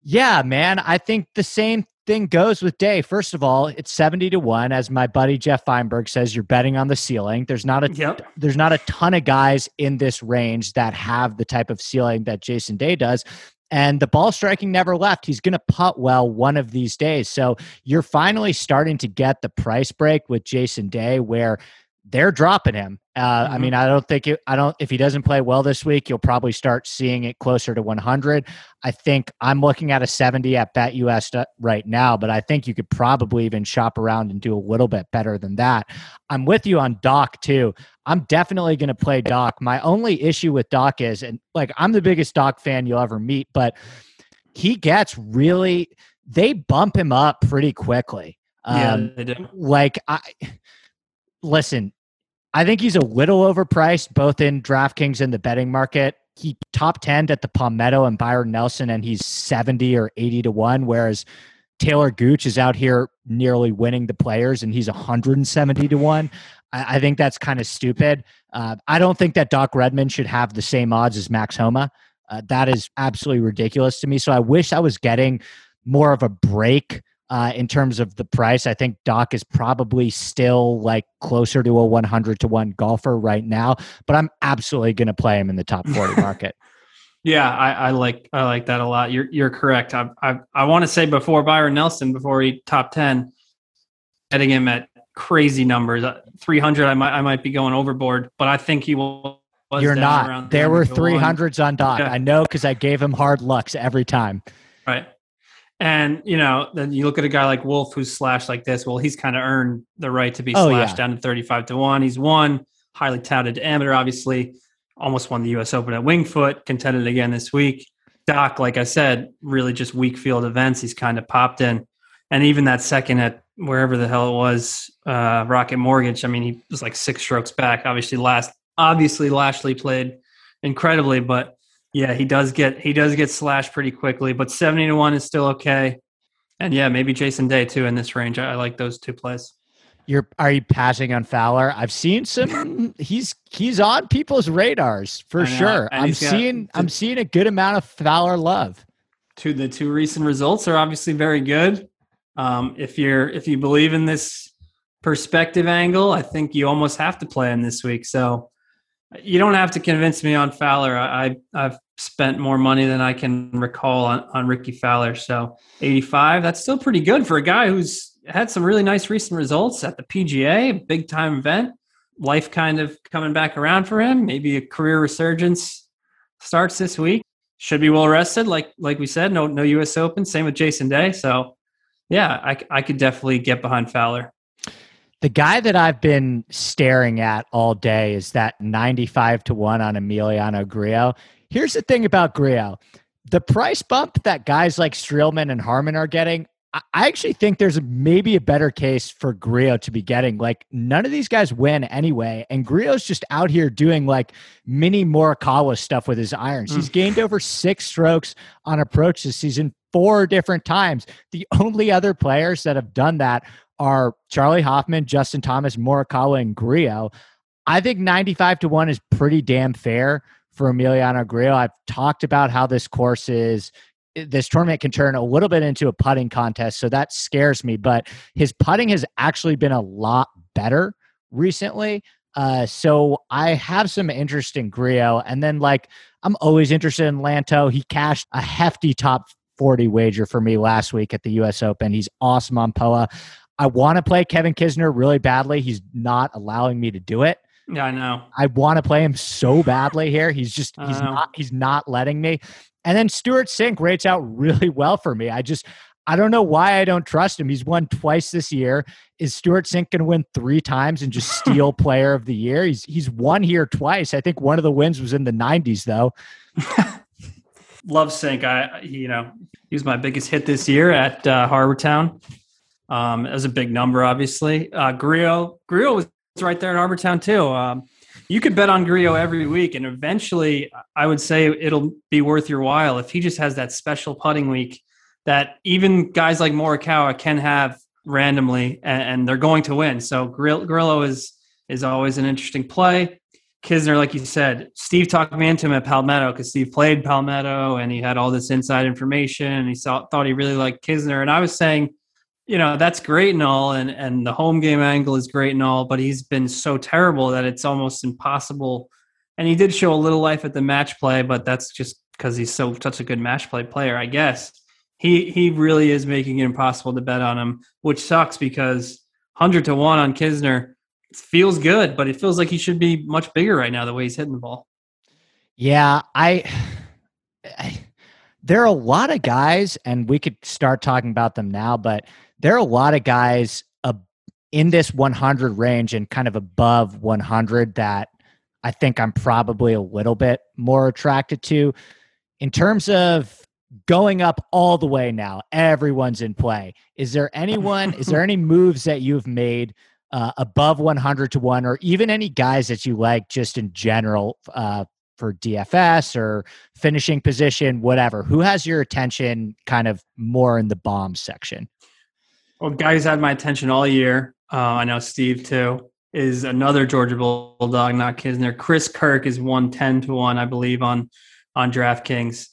yeah, man, I think the same thing goes with Day. First of all, it's 70 to 1 as my buddy Jeff Feinberg says you're betting on the ceiling. There's not a Yep. there's not a ton of guys in this range that have the type of ceiling that Jason Day does. And the ball striking never left. He's going to putt well one of these days. So you're finally starting to get the price break with Jason Day where they're dropping him. Uh, I Mhm. mean, I don't think it, I don't. If he doesn't play well this week, you'll probably start seeing it closer to 100. I think I'm looking at a 70 at BetUS right now, but I think you could probably even shop around and do a little bit better than that. I'm with you on Doc too. I'm definitely going to play Doc. My only issue with Doc is, and like I'm the biggest Doc fan you'll ever meet, but he gets really. They bump him up pretty quickly. Yeah, Um, they do. like I listen, I think he's a little overpriced both in DraftKings and the betting market. He top 10 at the Palmetto and Byron Nelson, and he's 70 or 80 to 1, whereas Taylor Gooch is out here nearly winning the players and he's 170 to 1. I, I think that's kind of stupid. Uh, I don't think that Doc Redman should have the same odds as Max Homa. Uh, that is absolutely ridiculous to me. So I wish I was getting more of a break uh, in terms of the price. I think Doc is probably still like closer to a 100 to 1 golfer right now, but I'm absolutely going to play him in the top 40 market. Yeah, I, I like I like that a lot. You're you're correct. I I, I want to say before Byron Nelson, before he top ten, getting him at crazy numbers, three hundred. I might I might be going overboard, but I think he will. You're not. There were 300 one. 300s on Doc. Yeah. I know because I gave him hard lucks every time. Right. And you know, then you look at a guy like Wolff who's slashed like this. Well, he's kind of earned the right to be Oh, slashed yeah. down to thirty-five to one. He's won, highly touted amateur, obviously. Almost won the U.S. Open at Winged Foot. Contended again this week. Doc, like I said, really just weak field events. He's kind of popped in, and even that second at wherever the hell it was, uh, Rocket Mortgage. I mean, he was like six strokes back. Obviously, last obviously Lashley played incredibly, but yeah, he does get he does get slashed pretty quickly, but seventy to one is still okay. And yeah, maybe Jason Day too in this range. I, I like those two plays. You're are you passing on Fowler? I've seen some. he's he's on people's radars for sure. and I'm got- seeing I'm seeing a good amount of Fowler love. To the two recent results are obviously very good. Um, if you're if you believe in this perspective angle, I think you almost have to play him this week. So you don't have to convince me on Fowler. I, I I've spent more money than I can recall on, on Rickie Fowler. So 85, that's still pretty good for a guy who's had some really nice recent results at the PGA, big time event. Life kind of coming back around for him. Maybe a career resurgence starts this week. Should be well rested, like like we said. No no U.S. Open. Same with Jason Day. So yeah, I, I could definitely get behind Fowler. The guy that I've been staring at all day is that 95 to 1 on Emiliano Grillo. Here's the thing about Grillo. The price bump that guys like Streelman and Harman are getting, I actually think there's maybe a better case for Grillo to be getting. Like none of these guys win anyway, and Grillo's just out here doing like mini Morikawa stuff with his irons. Mm. He's gained over six strokes on approach this season four different times. The only other players that have done that are Charlie Hoffman, Justin Thomas, Morikawa, and Grillo. I think 95 to 1 is pretty damn fair for Emiliano Grillo. I've talked about how this course is this tournament can turn a little bit into a putting contest, so that scares me, but his putting has actually been a lot better recently. Uh, so I have some interest in Grillo, and then like I'm always interested in Lanto. He cashed a hefty top 40 wager for me last week at the U.S. Open. He's awesome on Poa. I want to play Kevin Kisner really badly. He's not allowing me to do it. Yeah, I know. I want to play him so badly here. He's just he's not he's not letting me. And then Stewart Cink rates out really well for me. I just I don't know why I don't trust him. He's won twice this year. Is Stewart Cink going to win three times and just steal Player of the Year? He's he's won here twice. I think one of the wins was in the '90s, though. Love Cink. I you know he was my biggest hit this year at uh, Harbour Town. Um, was a big number, obviously. Uh, Grillo Grillo was right there in Harbour Town too. Um, you could bet on Grillo every week, and eventually, I would say it'll be worth your while if he just has that special putting week that even guys like Morikawa can have randomly, and, and they're going to win. So Grillo is is always an interesting play. Kisner, like you said, Steve talked me into him at Palmetto because Steve played Palmetto and he had all this inside information and he saw, thought he really liked Kisner. And I was saying, you know, that's great and all, and, and the home game angle is great and all, but he's been so terrible that it's almost impossible. And he did show a little life at the match play, but that's just because he's so such a good match play player, I guess he he really is making it impossible to bet on him, which sucks because hundred to one on Kisner feels good, but it feels like he should be much bigger right now the way he's hitting the ball. Yeah, I, I there are a lot of guys, and we could start talking about them now, but there are a lot of guys uh, in this 100 range and kind of above 100 that I think I'm probably a little bit more attracted to. In terms of going up all the way now. Everyone's in play. Is there anyone, is there any moves that you've made uh, above 100 to 1 or even any guys that you like just in general uh, for DFS or finishing position, whatever? Who has your attention kind of more in the bomb section? Well, guys had my attention all year. Uh, I know Steve too is another Georgia Bulldog, not Kisner. Chris Kirk is 110 to 1, I believe, on on DraftKings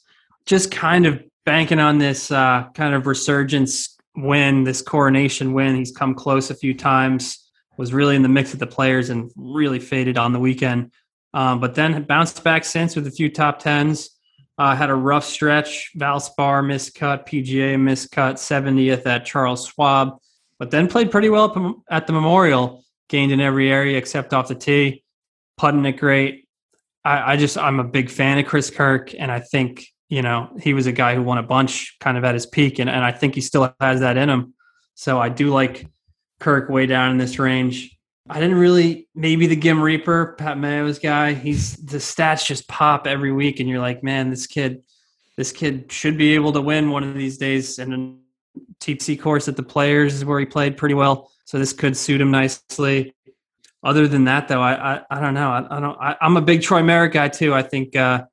just kind of banking on this uh, kind of resurgence win, this coronation win. He's come close a few times, was really in the mix with the players, and really faded on the weekend. Um, but then bounced back since with a few top tens. Uh, had a rough stretch. Valspar miscut, PGA miscut, 70th at Charles Schwab, but then played pretty well at the Memorial. Gained in every area except off the tee, putting it great. I, I just I'm a big fan of Chris Kirk, and I think you know, he was a guy who won a bunch kind of at his peak, and, and I think he still has that in him. So I do like Kirk way down in this range. I didn't really maybe the Ghim Reaper, Pat Mayo's guy. He's the stats just pop every week, and you're like, man, this kid, this kid should be able to win one of these days. And then TPC course at the Players is where he played pretty well, so this could suit him nicely. Other than that, though, I I, I don't know. I, I don't. I, am a big Troy Merritt guy too. I think uh,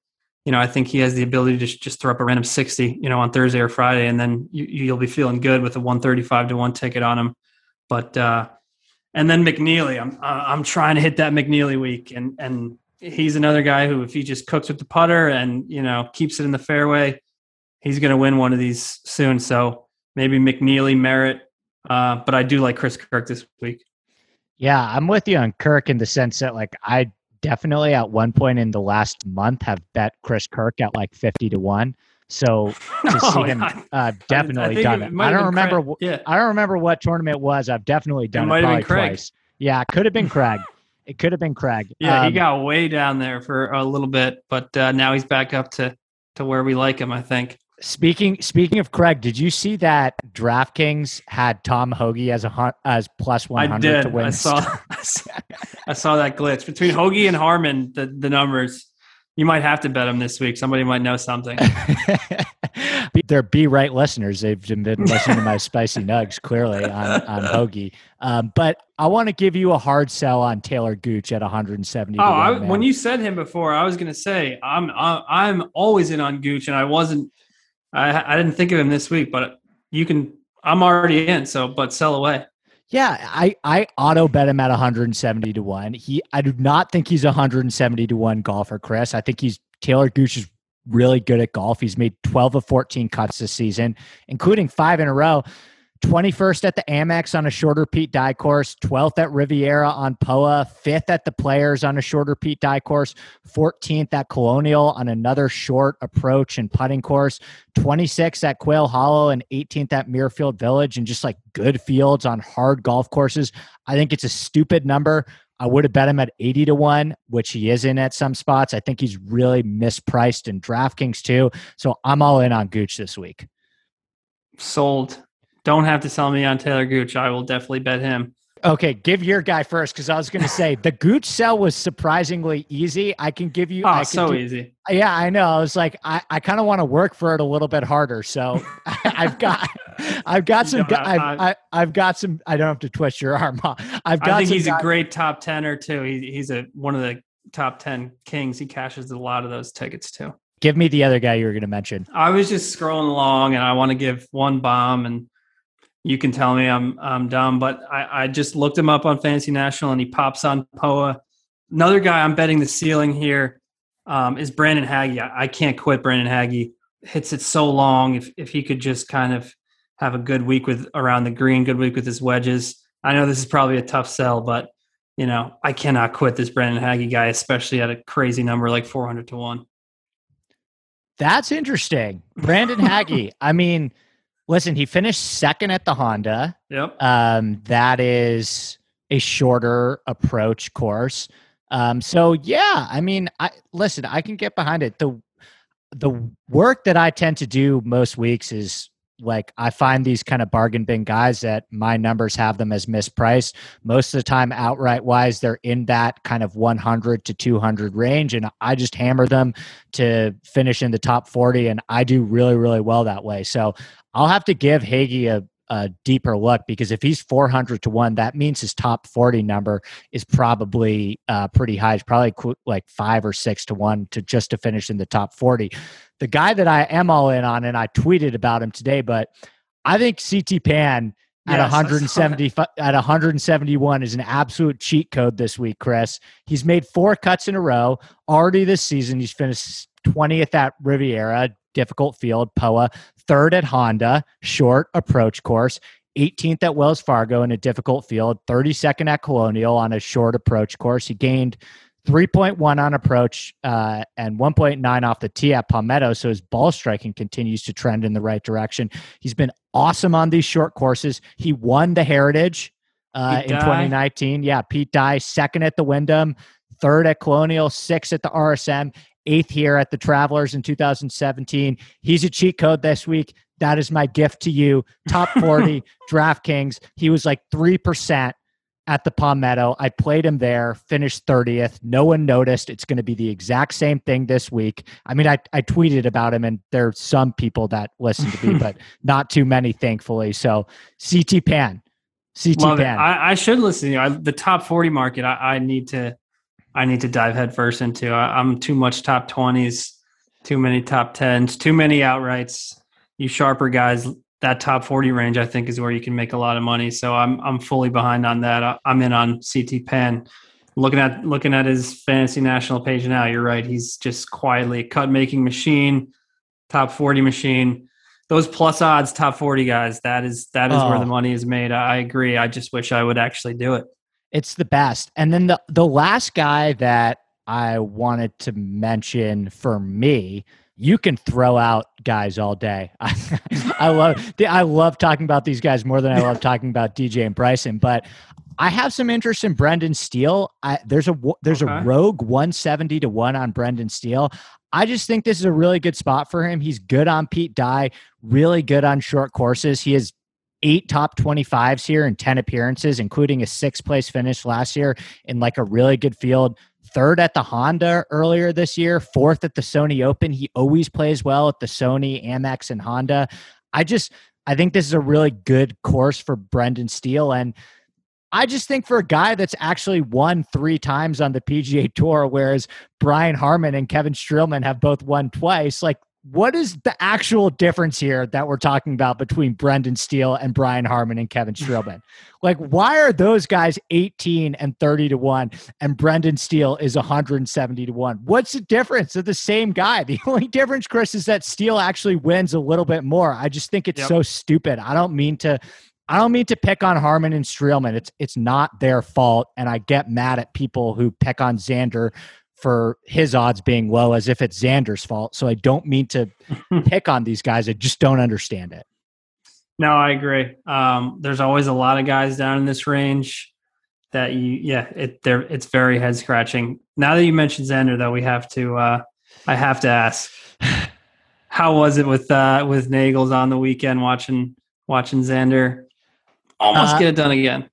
you know, I think he has the ability to just throw up a random 60, you know, on Thursday or Friday, and then you, will be feeling good with a 135 to one ticket on him. But, uh, and then McNealy. I'm, I'm trying to hit that McNealy week. And, and he's another guy who, if he just cooks with the putter and, you know, keeps it in the fairway, he's going to win one of these soon. So maybe McNealy, Merritt. Uh, but I do like Chris Kirk this week. Yeah, I'm with you on Kirk in the sense that like I definitely at one point in the last month have bet Chris Kirk at like 50 to 1. So to see oh, him, uh, definitely I, I done it. it I don't remember. Craig. Yeah. I don't remember what tournament it was. I've definitely done it, it probably twice. Yeah, it could have been Craig. It could have been Craig. Yeah, um, he got way down there for a little bit, but uh, now he's back up to to where we like him. I think. Speaking speaking of Craig, did you see that DraftKings had Tom Hoge as a as plus one hundred to win? I saw I saw that glitch between Hoge and Harman. The the numbers. You might have to bet him this week. Somebody might know something. They're be right listeners. They've been listening to my spicy nugs clearly on on Hoge. Um, but I want to give you a hard sell on Taylor Gooch at 170. Oh, I, when you said him before, I was going to say I'm I'm always in on Gooch, and I wasn't I, I didn't think of him this week, but you can. I'm already in. So, but sell away. Yeah, I I auto bet him at 170 to one. He I do not think he's 170 to one golfer, Chris. I think he's Taylor Gooch is really good at golf. He's made 12 of 14 cuts this season, including five in a row. 21st at the Amex on a shorter Pete Dye course, 12th at Riviera on POA, 5th at the Players on a shorter Pete Dye course, 14th at Colonial on another short approach and putting course, 26th at Quail Hollow, and 18th at Muirfield Village, and just like good fields on hard golf courses. I think it's a stupid number. I would have bet him at 80 to 1, which he is in at some spots. I think he's really mispriced in DraftKings too. So I'm all in on Gooch this week. Sold. Don't have to sell me on Taylor Gooch. I will definitely bet him. Okay, give your guy first because I was going to say the Gooch sell was surprisingly easy. I can give you. Oh, I so do, easy. Yeah, I know. I was like, I, I kind of want to work for it a little bit harder. So I've got, I've got some, I've, I, I've got some. I don't have to twist your arm. I've got. I think he's guys, a great top tenor too. He, he's a one of the top ten kings. He cashes a lot of those tickets too. Give me the other guy you were going to mention. I was just scrolling along, and I want to give one bomb and you can tell me I'm I'm dumb, but I, I just looked him up on Fantasy National and he pops on POA. Another guy I'm betting the ceiling here um, is Brandon Hagy. I, I, can't quit Brandon Hagy. Hits it so long. If if he could just kind of have a good week with around the green, good week with his wedges. I know this is probably a tough sell, but you know I cannot quit this Brandon Hagy guy, especially at a crazy number like 400 to one. That's interesting, Brandon Hagy. I mean Listen, he finished second at the Honda. Yep. Um, that is a shorter approach course. Um, so yeah, I mean, I listen, I can get behind it. The the work that I tend to do most weeks is like I find these kind of bargain bin guys that my numbers have them as mispriced. Most of the time, outright wise, they're in that kind of 100 to 200 range, and I just hammer them to finish in the top 40, and I do really, really well that way. So I'll have to give Hagy a, a deeper look because if he's 400 to 1, that means his top 40 number is probably uh, pretty high. It's probably like five or six to 1 to just to finish in the top 40. The guy that I am all in on, and I tweeted about him today, but I think CT Pan at yes, 170 at 171 is an absolute cheat code this week, Chris. He's made four cuts in a row already this season. He's finished 20th at Riviera, difficult field, POA, third at Honda, short approach course, 18th at Wells Fargo in a difficult field, 32nd at Colonial on a short approach course. He gained 3.1 on approach uh, and 1.9 off the tee at Palmetto. So his ball striking continues to trend in the right direction. He's been awesome on these short courses. He won the Heritage uh, in 2019. Yeah, Pete Dye, second at the Wyndham, third at Colonial, sixth at the RSM, eighth here at the Travelers in 2017. He's a cheat code this week. That is my gift to you. Top 40 DraftKings. He was like 3% at the Palmetto. I played him there, finished 30th. No one noticed. It's going to be the exact same thing this week. I mean, I, I tweeted about him, and there are some people that listen to me, but not too many, thankfully. So, CT Pan. CT Love Pan. I, I, should listen to you. I, the top 40 market, I, I need to I need to dive headfirst into. I, I'm too much top twenties, too many top tens, too many outrights. You sharper guys, that top forty range, I think, is where you can make a lot of money. So I'm I'm fully behind on that. I, I'm in on CT Pan. Looking at looking at his fantasy national page now, you're right. He's just quietly a cut making machine, top forty machine. Those plus odds top forty guys, that is that is oh. where the oh. money is made. I agree. I just wish I would actually do it. It's the best. And then the the last guy that I wanted to mention for me, you can throw out guys all day. I, I love I love talking about these guys more than I love talking about DJ and Bryson, but I have some interest in Brendan Steele. I, there's a there's okay. a rogue 170 to 1 on Brendan Steele. I just think this is a really good spot for him. He's good on Pete Dye, really good on short courses. He has eight top 25s here in 10 appearances, including a sixth place finish last year in like a really good field. Third at the Honda earlier this year, fourth at the Sony Open. He always plays well at the Sony, Amex, and Honda. I just, I think this is a really good course for Brendan Steele. And I just think for a guy that's actually won three times on the PGA Tour, whereas Brian Harman and Kevin Streelman have both won twice, like what is the actual difference here that we're talking about between Brendan Steele and Brian Harman and Kevin Streelman? like, why are those guys 18 and 30 to 1 and Brendan Steele is 170 to 1? What's the difference? They're the same guy. The only difference, Chris, is that Steele actually wins a little bit more. I just think it's yep. so stupid. I don't mean to I don't mean to pick on Harman and Streelman. It's it's not their fault, and I get mad at people who pick on Xander for his odds being low as if it's Xander's fault. So I don't mean to pick on these guys. I just don't understand it. No, I agree. Um, there's always a lot of guys down in this range that you, yeah, it there it's very head scratching. Now that you mentioned Xander, though, we have to, uh, I have to ask, how was it with uh, with Nagels on the weekend watching watching Xander almost uh, get it done again?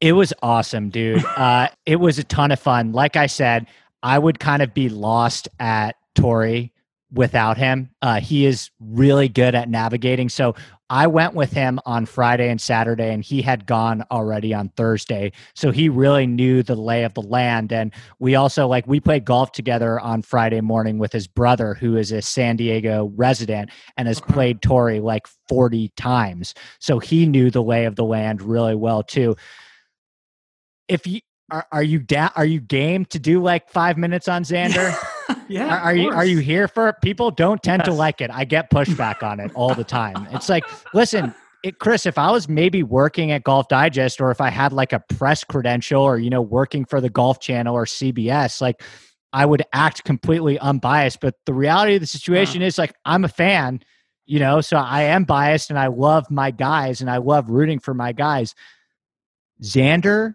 It was awesome, dude. uh, it was a ton of fun. Like I said, I would kind of be lost at Torrey without him. Uh, he is really good at navigating. So I went with him on Friday and Saturday, and he had gone already on Thursday. So he really knew the lay of the land. And we also, like, we played golf together on Friday morning with his brother, who is a San Diego resident and has played Torrey like 40 times. So he knew the lay of the land really well, too. If you, are, are you down? Are you game to do like five minutes on Xander? yeah. Are, are you are you here for it? People don't tend yes. to like it. I get pushback on it all the time. It's like, listen, it, Chris, if I was maybe working at Golf Digest or if I had like a press credential or you know working for the Golf Channel or CBS, like I would act completely unbiased. But the reality of the situation uh. is like I'm a fan, you know, so I am biased and I love my guys and I love rooting for my guys. Xander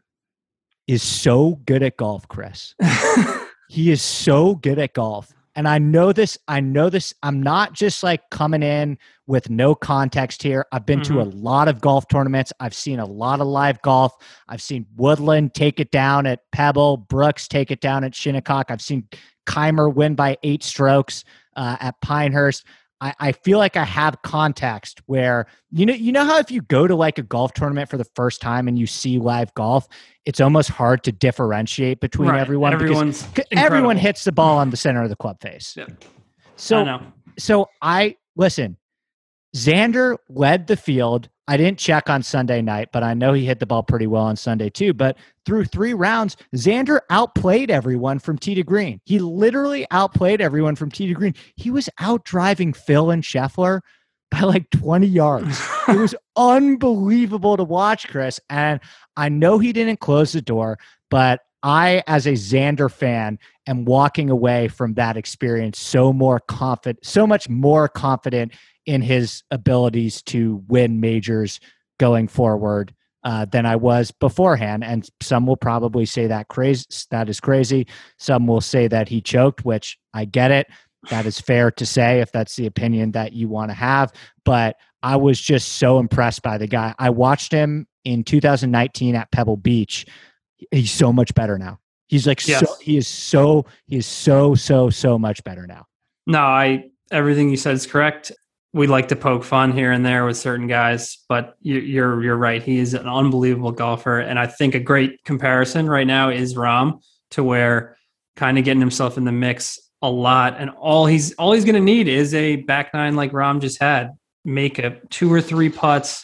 is so good at golf, Chris. he is so good at golf. And I know this, I know this. I'm not just like coming in with no context here. I've been mm-hmm. to a mm-hmm. lot of golf tournaments. I've seen a lot of live golf. I've seen Woodland take it down at Pebble, Brooks take it down at Shinnecock. I've seen Kaymer win by eight strokes uh, at Pinehurst. I, I feel like I have context where you know you know how if you go to like a golf tournament for the first time and you see live golf, it's almost hard to differentiate between right. everyone Everyone's because everyone hits the ball on the center of the club face. Yeah. So I so I listen. Xander led the field I didn't check on Sunday night, but I know he hit the ball pretty well on Sunday too. But through three rounds, Xander outplayed everyone from tee to green. He literally outplayed everyone from tee to green. He was out driving Phil and Scheffler by like 20 yards. it was unbelievable to watch, Chris. And I know he didn't close the door, but I, as a Xander fan, am walking away from that experience so more confident, so much more confident in his abilities to win majors going forward uh, than I was beforehand. And some will probably say that crazy that is crazy. Some will say that he choked, which I get it. That is fair to say if that's the opinion that you want to have. But I was just so impressed by the guy. I watched him in 2019 at Pebble Beach. He's so much better now. He's like yes. so he is so he is so so so much better now. No, I everything you said is correct we like to poke fun here and there with certain guys, but you're you're right. He is an unbelievable golfer, and I think a great comparison right now is Rahm, to where kind of getting himself in the mix a lot, and all he's all he's going to need is a back nine like Rahm just had. Make a two or three putts.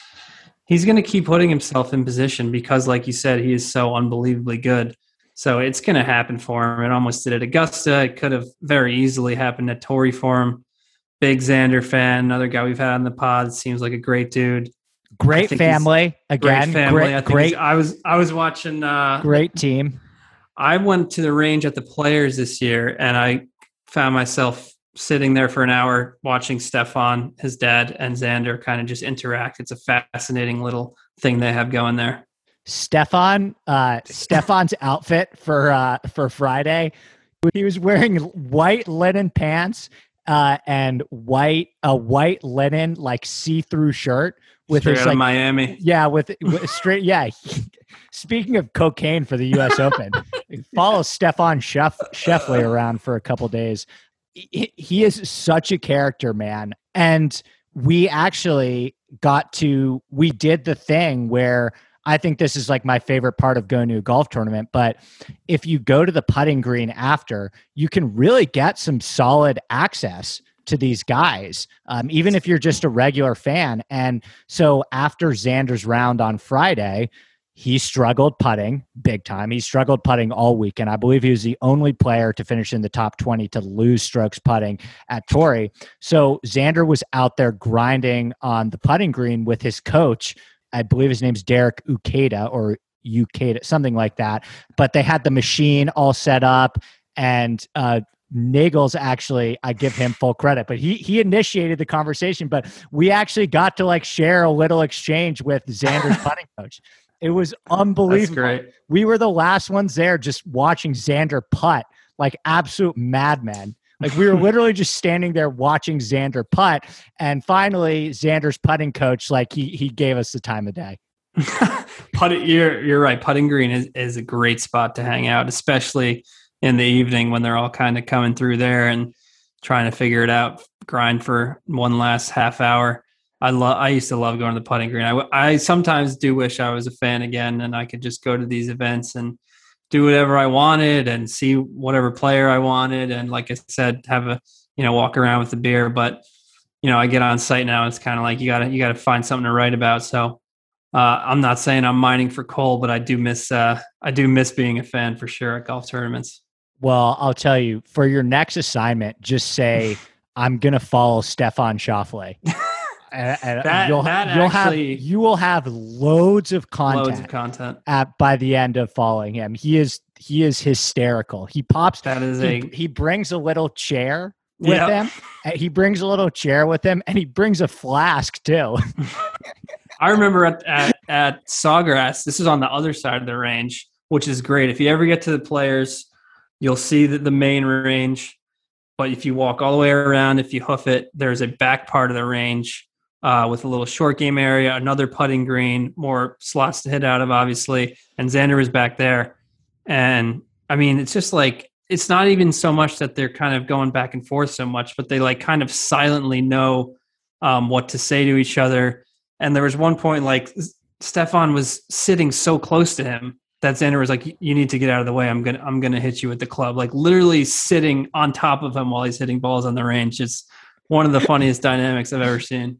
He's going to keep putting himself in position because, like you said, he is so unbelievably good. So it's going to happen for him. It almost did at Augusta. It could have very easily happened at Torrey for him big Xander fan. Another guy we've had on the pod seems like a great dude. Great family again. Great family. Great, I, great I was I was watching. Uh, great team. I went to the range at the Players this year, and I found myself sitting there for an hour watching Stefan, his dad, and Xander kind of just interact. It's a fascinating little thing they have going there. Stefan, uh, Stefan's outfit for uh, for Friday, he was wearing white linen pants uh, and white a white linen like see through shirt with straight his like Miami. Yeah, with, with straight. Yeah. Speaking of cocaine for the U.S. Open, follow Stefan Sheff, Scheffler around for a couple days. He, is such a character, man, and we actually got to we did the thing where I think this is like my favorite part of going to a golf tournament. But if you go to the putting green after, you can really get some solid access to these guys, um, even if you're just a regular fan. And so after Xander's round on Friday, he struggled putting big time. He struggled putting all week. And I believe he was the only player to finish in the top 20 to lose strokes putting at Torrey. So Xander was out there grinding on the putting green with his coach I believe his name's Derek Ukeda or Ukeda, something like that. But they had the machine all set up, and uh, Nagels actually, I give him full credit, but he he initiated the conversation. But we actually got to like share a little exchange with Xander's putting coach. It was unbelievable. We were the last ones there, just watching Xander putt like absolute madmen. Like we were literally just standing there watching Xander putt, and finally Xander's putting coach, like he he gave us the time of day. Putting, you're you're right. Putting green is, is a great spot to hang out, especially in the evening when they're all kind of coming through there and trying to figure it out, grind for one last half hour. I love. I used to love going to the putting green. I, I sometimes do wish I was a fan again, and I could just go to these events and do whatever I wanted and see whatever player I wanted, and like I said, have a you know walk around with the beer. But you know, I get on site now. It's kind of like you gotta you gotta find something to write about. So uh, I'm not saying I'm mining for coal, but I do miss uh, I do miss being a fan for sure at golf tournaments. Well, I'll tell you for your next assignment, just say I'm gonna follow Stefan Schauffele. and, and That- you'll, that you'll actually- have you will have loads of content Loads of content. at by the end of following him. He is he is hysterical. He pops That is he, a he brings a little chair with Yep. him. and He brings a little chair with him and he brings a flask too. I remember at, at, at Sawgrass, this is on the other side of the range, which is great. If you ever get to the players, you'll see the, the main range. But if you walk all the way around, if you hoof it, there's a back part of the range uh, with a little short game area, another putting green, more slots to hit out of, obviously. And Xander was back there. And I mean, it's just like, it's not even so much that they're kind of going back and forth so much, but they like kind of silently know um, what to say to each other. And there was one point like Stefan was sitting so close to him that Xander was like, "You need to get out of the way. I'm gonna I'm gonna hit you with the club." Like literally sitting on top of him while he's hitting balls on the range. It's one of the funniest dynamics I've ever seen.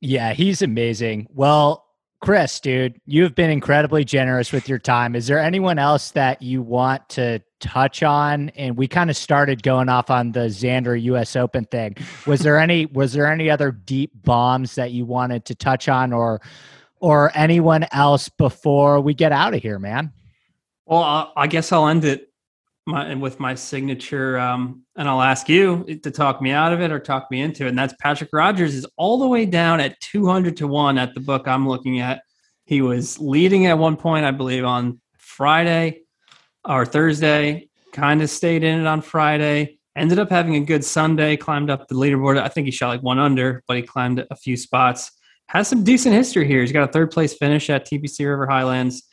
Yeah, he's amazing. Well, Chris, dude, you've been incredibly generous with your time. Is there anyone else that you want to touch on? And we kind of started going off on the Xander US Open thing. Was there any was there any other deep bombs that you wanted to touch on or or anyone else before we get out of here, man? Well, I, I guess I'll end it my, and with my signature, um, and I'll ask you to talk me out of it or talk me into it. And that's Patrick Rodgers is all the way down at 200 to 1 at the book I'm looking at. He was leading at one point, I believe, on Friday or Thursday, kind of stayed in it on Friday. Ended up having a good Sunday, climbed up the leaderboard. I think he shot like one under, but he climbed a few spots. Has some decent history here. He's got a third place finish at TPC River Highlands.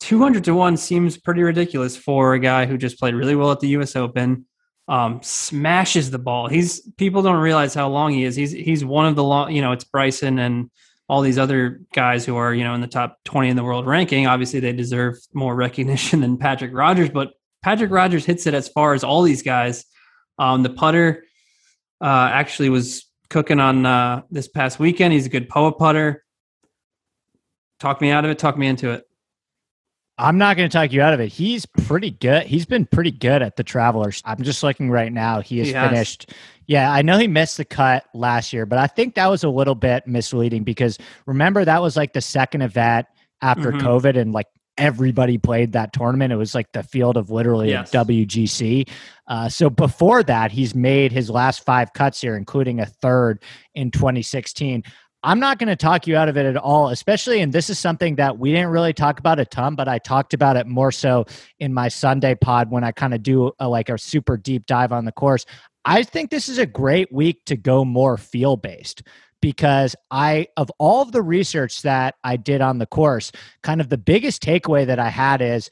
200 to 1 seems pretty ridiculous for a guy who just played really well at the US Open. Um, smashes the ball. He's people don't realize how long he is. He's he's one of the long, you know, it's Bryson and all these other guys who are, you know, in the top 20 in the world ranking. Obviously, they deserve more recognition than Patrick Rodgers, but Patrick Rodgers hits it as far as all these guys. Um, the putter uh, actually was cooking on uh, this past weekend. He's a good poa putter. Talk me out of it. Talk me into it. I'm not going to talk you out of it. He's pretty good. He's been pretty good at the Travelers. I'm just looking right now. He has He has. finished. Yeah, I know he missed the cut last year, but I think that was a little bit misleading because remember that was like the second event after Mhm. COVID and like everybody played that tournament. It was like the field of literally Yes. WGC. Uh, so before that, he's made his last five cuts here, including a third in 2016. I'm not going to talk you out of it at all, especially, and this is something that we didn't really talk about a ton, but I talked about it more so in my Sunday pod when I kind of do a, like a super deep dive on the course. I think this is a great week to go more feel based because I, of all of the research that I did on the course, kind of the biggest takeaway that I had is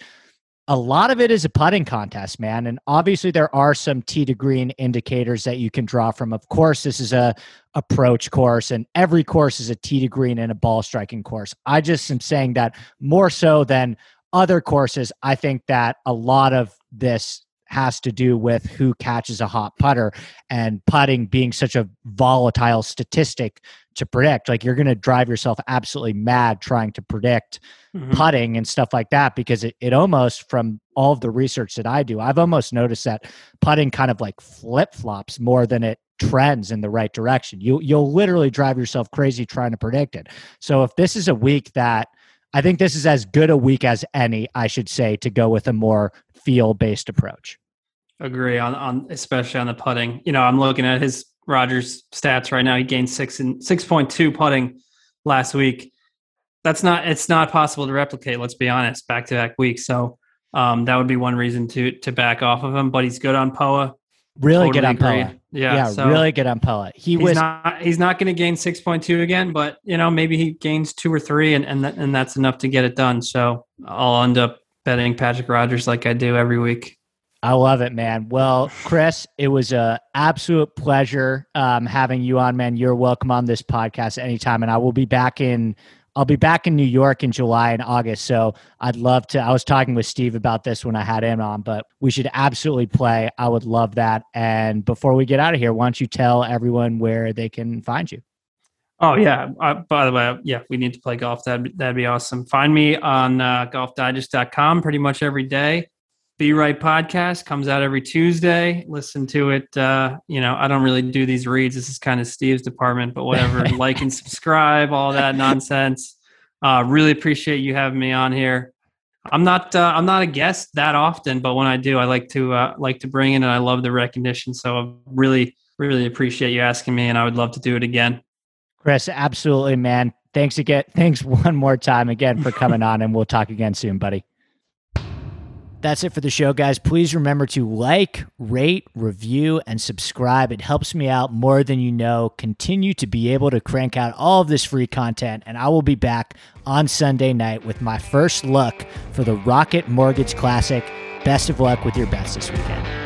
a lot of it is a putting contest, man. And obviously, there are some tee to green indicators that you can draw from. Of course, this is a approach course, and every course is a tee to green and a ball striking course. I just am saying that more so than other courses. I think that a lot of this has to do with who catches a hot putter and putting being such a volatile statistic to predict. Like you're going to drive yourself absolutely mad trying to predict mm-hmm. putting and stuff like that because it, it almost, from all of the research that I do, I've almost noticed that putting kind of like flip flops more than it trends in the right direction. You you'll literally drive yourself crazy trying to predict it. So if this is a week that I think this is as good a week as any, I should say, to go with a more feel based approach. Agree on on especially on the putting. You know, I'm looking at his Rodgers stats right now. He gained six and six point two putting last week. That's not it's not possible to replicate. Let's be honest, back to back weeks. So um, that would be one reason to to back off of him. But he's good on Poa. Really totally good on Poa. Yeah, yeah, so really good on Poa. He he's was not he's not going to gain six point two again, but you know maybe he gains two or three, and and th- and that's enough to get it done. So I'll end up betting Patrick Rodgers like I do every week. I love it, man. Well, Chris, it was a absolute pleasure um, having you on, man. You're welcome on this podcast anytime, and I will be back in I'll be back in New York in July and August. So I'd love to. I was talking with Steve about this when I had him on, but we should absolutely play. I would love that. And before we get out of here, why don't you tell everyone where they can find you? Oh yeah. Uh, by the way, yeah, we need to play golf. That'd that'd be awesome. Find me on uh, golfdigest.com pretty much every day. Be Right podcast comes out every Tuesday. Listen to it. Uh, you know, I don't really do these reads. This is kind of Steve's department, but whatever. like and subscribe, all that nonsense. Uh, really appreciate you having me on here. I'm not uh, I'm not a guest that often, but when I do, I like to uh, like to bring in, and I love the recognition. So I really really appreciate you asking me, and I would love to do it again. Chris, absolutely, man. Thanks again. Thanks one more time again for coming on, and we'll talk again soon, buddy. That's it for the show, guys. Please remember to like, rate, review, and subscribe. It helps me out more than you know. Continue to be able to crank out all of this free content, and I will be back on Sunday night with my first look for the Rocket Mortgage Classic. Best of luck with your bets this weekend.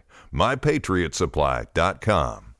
mypatriotsupply.com.